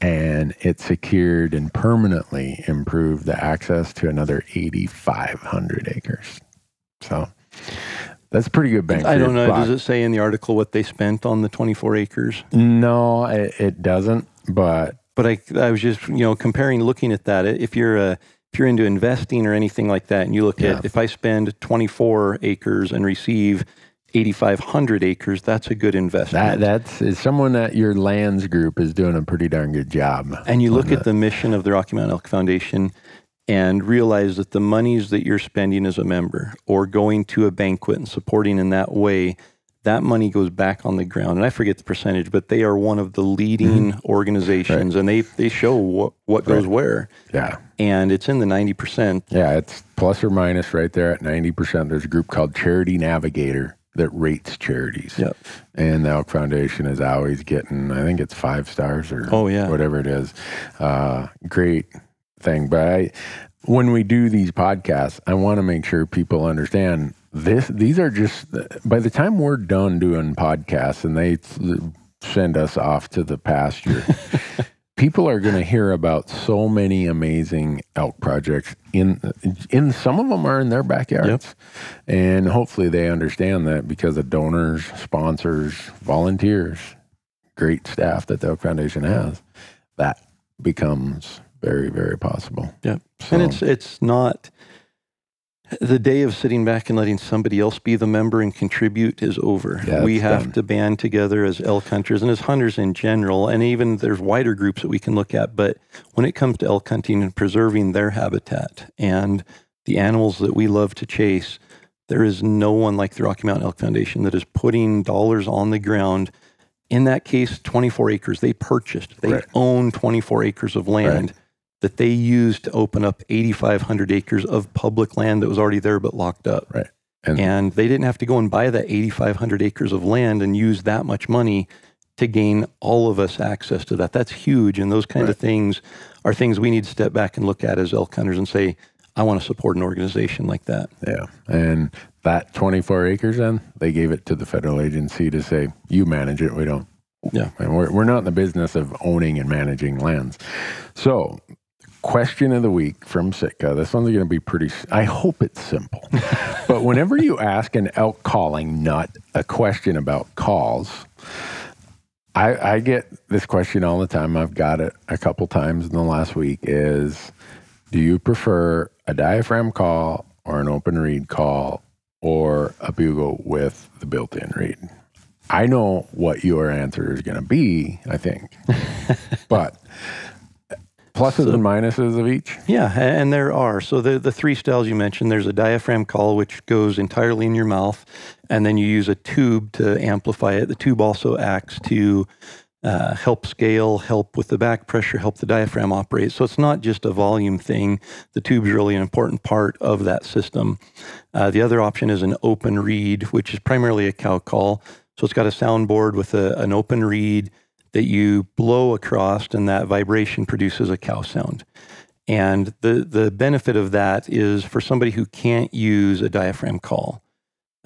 and it secured and permanently improved the access to another 8,500 acres. So, that's pretty good for
I don't know. Does it say in the article what they spent on the 24 acres?
No, it, it doesn't, but
But I, I was just, you know, comparing, looking at that. If you're a, if you're into investing or anything like that, and you look
Yeah.
at if I spend 24 acres and receive 8,500 acres, that's a good investment.
that that's is someone at your lands group is doing a pretty darn good job.
and you look at the mission of the Rocky Mountain Elk Foundation and realize that the monies that you're spending as a member or going to a banquet and supporting in that way, that money goes back on the ground. And I forget the percentage, but they are one of the leading organizations and they, they show what, what goes where.
Yeah.
And it's in the 90%.
Yeah, it's plus or minus right there at 90%. There's a group called Charity Navigator that rates charities.
Yep.
And the Elk Foundation is always getting, I think it's five stars or
Oh, yeah.
whatever it is. Uh, great thing. But I, when we do these podcasts, I want to make sure people understand this. These are just, by the time we're done doing podcasts and they send us off to the pasture, people are going to hear about so many amazing elk projects in in some of them are in their backyards and hopefully they understand that because of donors sponsors volunteers great staff that the elk foundation has that becomes very very possible
Yep.
so,
And it's it's not the day of sitting back and letting somebody else be the member and contribute is over.
Yeah,
we have
done.
to band together as elk hunters and as hunters in general, and even there's wider groups that we can look at. But when it comes to elk hunting and preserving their habitat and the animals that we love to chase, there is no one like the Rocky Mountain Elk Foundation that is putting dollars on the ground. In that case, 24 acres they purchased. They
Right.
own 24 acres of land that they used to open up 8,500 acres of public land that was already there but locked up.
Right. And-
And, they didn't have to go and buy that 8,500 acres of land and use that much money to gain all of us access to that. That's huge. And those kind of things are things we need to step back and look at as elk hunters and say, I want to support an organization like that.
yeah and that 24 acres then they gave it to the federal agency to say you manage it we don't
Yeah.
And we're, we're not in the business of owning and managing lands. So, question of the week from Sitka. This one's going to be pretty, I hope it's simple. but whenever you ask an elk calling nut a question about calls, I, I get this question all the time. I've got it a couple times in the last week is do you prefer a diaphragm call or an open reed call or a bugle with the built-in reed? I know what your answer is going to be, I think. but pluses and minuses of each.
Yeah, and there are. So the the three styles you mentioned, there's a diaphragm call which goes entirely in your mouth, and then you use a tube to amplify it. The tube also acts to uh, help scale, help with the back pressure, help the diaphragm operate. So it's not just a volume thing. The tube's really an important part of that system. Uh, the other option is an open reed, which is primarily a cow call. So it's got a soundboard with a, an open reed that you blow across, and that vibration produces a cow sound. And the, the benefit of that is for somebody who can't use a diaphragm call,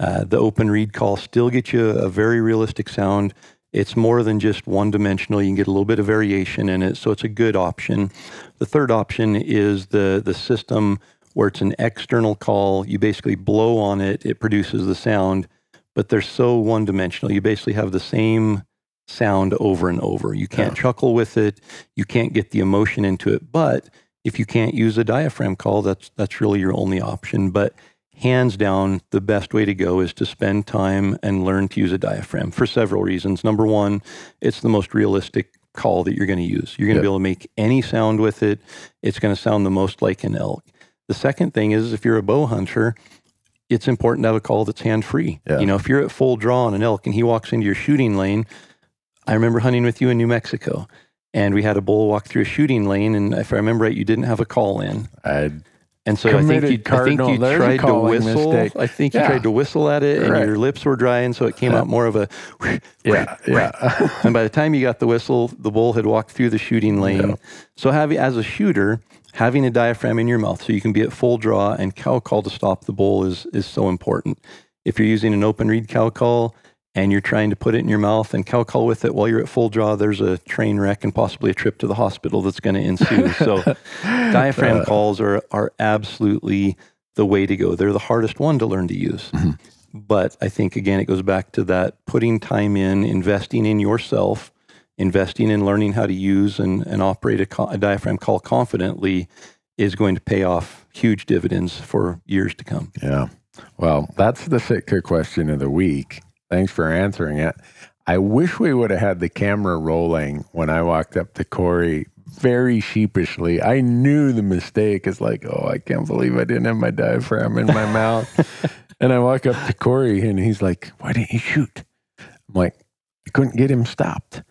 uh, the open reed call still gets you a very realistic sound. It's more than just one dimensional. You can get a little bit of variation in it, so it's a good option. The third option is the the system where it's an external call. You basically blow on it, it produces the sound, but they're so one dimensional. You basically have the same sound over and over. You can't chuckle with it. You can't get the emotion into it. But if you can't use a diaphragm call, that's that's really your only option. But hands down, the best way to go is to spend time and learn to use a diaphragm for several reasons. Number one, it's the most realistic call that you're going to use. You're going to
Yep.
be able to make any sound with it. It's going to sound the most like an elk. The second thing is if you're a bow hunter, it's important to have a call that's hand free.
Yeah.
You know, if you're at full draw on an elk and he walks into your shooting lane, I remember hunting with you in New Mexico and we had a bull walk through a shooting lane. And if I remember right, you didn't have a call in.
I
And so I think
Committed
you, I think
cardinal.
you tried to whistle.
mistake.
I think you tried to whistle at it, and
Right.
your lips were dry, and so it came
Yeah.
out more of a.
yeah, yeah.
and by the time you got the whistle, the bull had walked through the shooting lane.
Yeah.
So, having as a shooter, having a diaphragm in your mouth so you can be at full draw and cow call to stop the bull is is so important. If you're using an open reed cow call and you're trying to put it in your mouth and cow call with it while you're at full draw, there's a train wreck and possibly a trip to the hospital that's going to ensue. So, diaphragm uh, calls are are absolutely the way to go. They're the hardest one to learn to use. Mm-hmm. But I think again, it goes back to that putting time in, investing in yourself, investing in learning how to use and, and operate a, a diaphragm call confidently is going to pay off huge dividends for years to come.
Yeah. Well, that's the Sitka question of the week. Thanks for answering it. I wish we would have had the camera rolling when I walked up to Corey very sheepishly. I knew the mistake. It's like, oh, I can't believe I didn't have my diaphragm in my mouth. And I walk up to Corey and he's like, why didn't you shoot? I'm like, I couldn't get him stopped.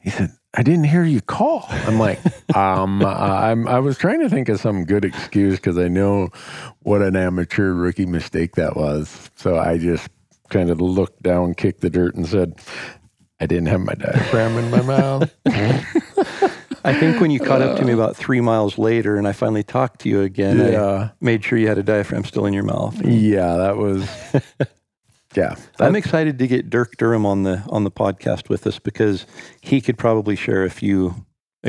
He said, I didn't hear you call. I'm like, um, I'm, I was trying to think of some good excuse because I know what an amateur rookie mistake that was. So I just kind of looked down, kicked the dirt, and said, I didn't have my diaphragm in my mouth.
I think when you caught up to me about three miles later and I finally talked to you again, I made sure you had a diaphragm still in your mouth.
Yeah, that was, yeah.
I'm excited to get Dirk Durham on the on the podcast with us because he could probably share a few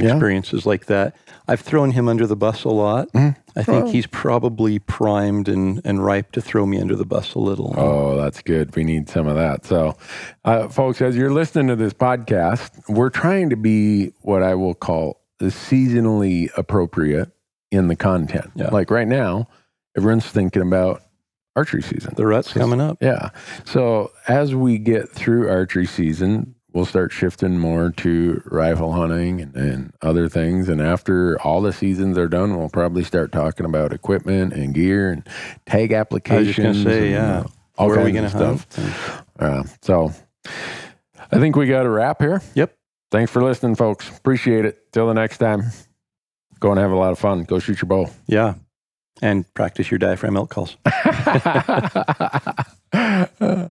Yeah.
experiences like that. I've thrown him under the bus a lot.
Mhm.
I think
Oh.
he's probably primed and, and ripe to throw me under the bus a little.
Oh, that's good. We need some of that. So, uh, folks, as you're listening to this podcast, we're trying to be what I will call the seasonally appropriate in the content.
Yeah.
Like right now, everyone's thinking about archery season.
the rut's coming up.
Yeah. So as we get through archery season, we'll start shifting more to rifle hunting and, and other things. And after all the seasons are done, we'll probably start talking about equipment and gear and tag
I was
applications.
just going to say,
and,
yeah.
uh, all
Where are we
kinds
going
of
to hunt?
stuff. Uh, so I think we got a wrap here.
Yep.
Thanks for listening, folks. Appreciate it. Till the next time, go and have a lot of fun. Go shoot your bow.
Yeah. And practice your diaphragm elk calls.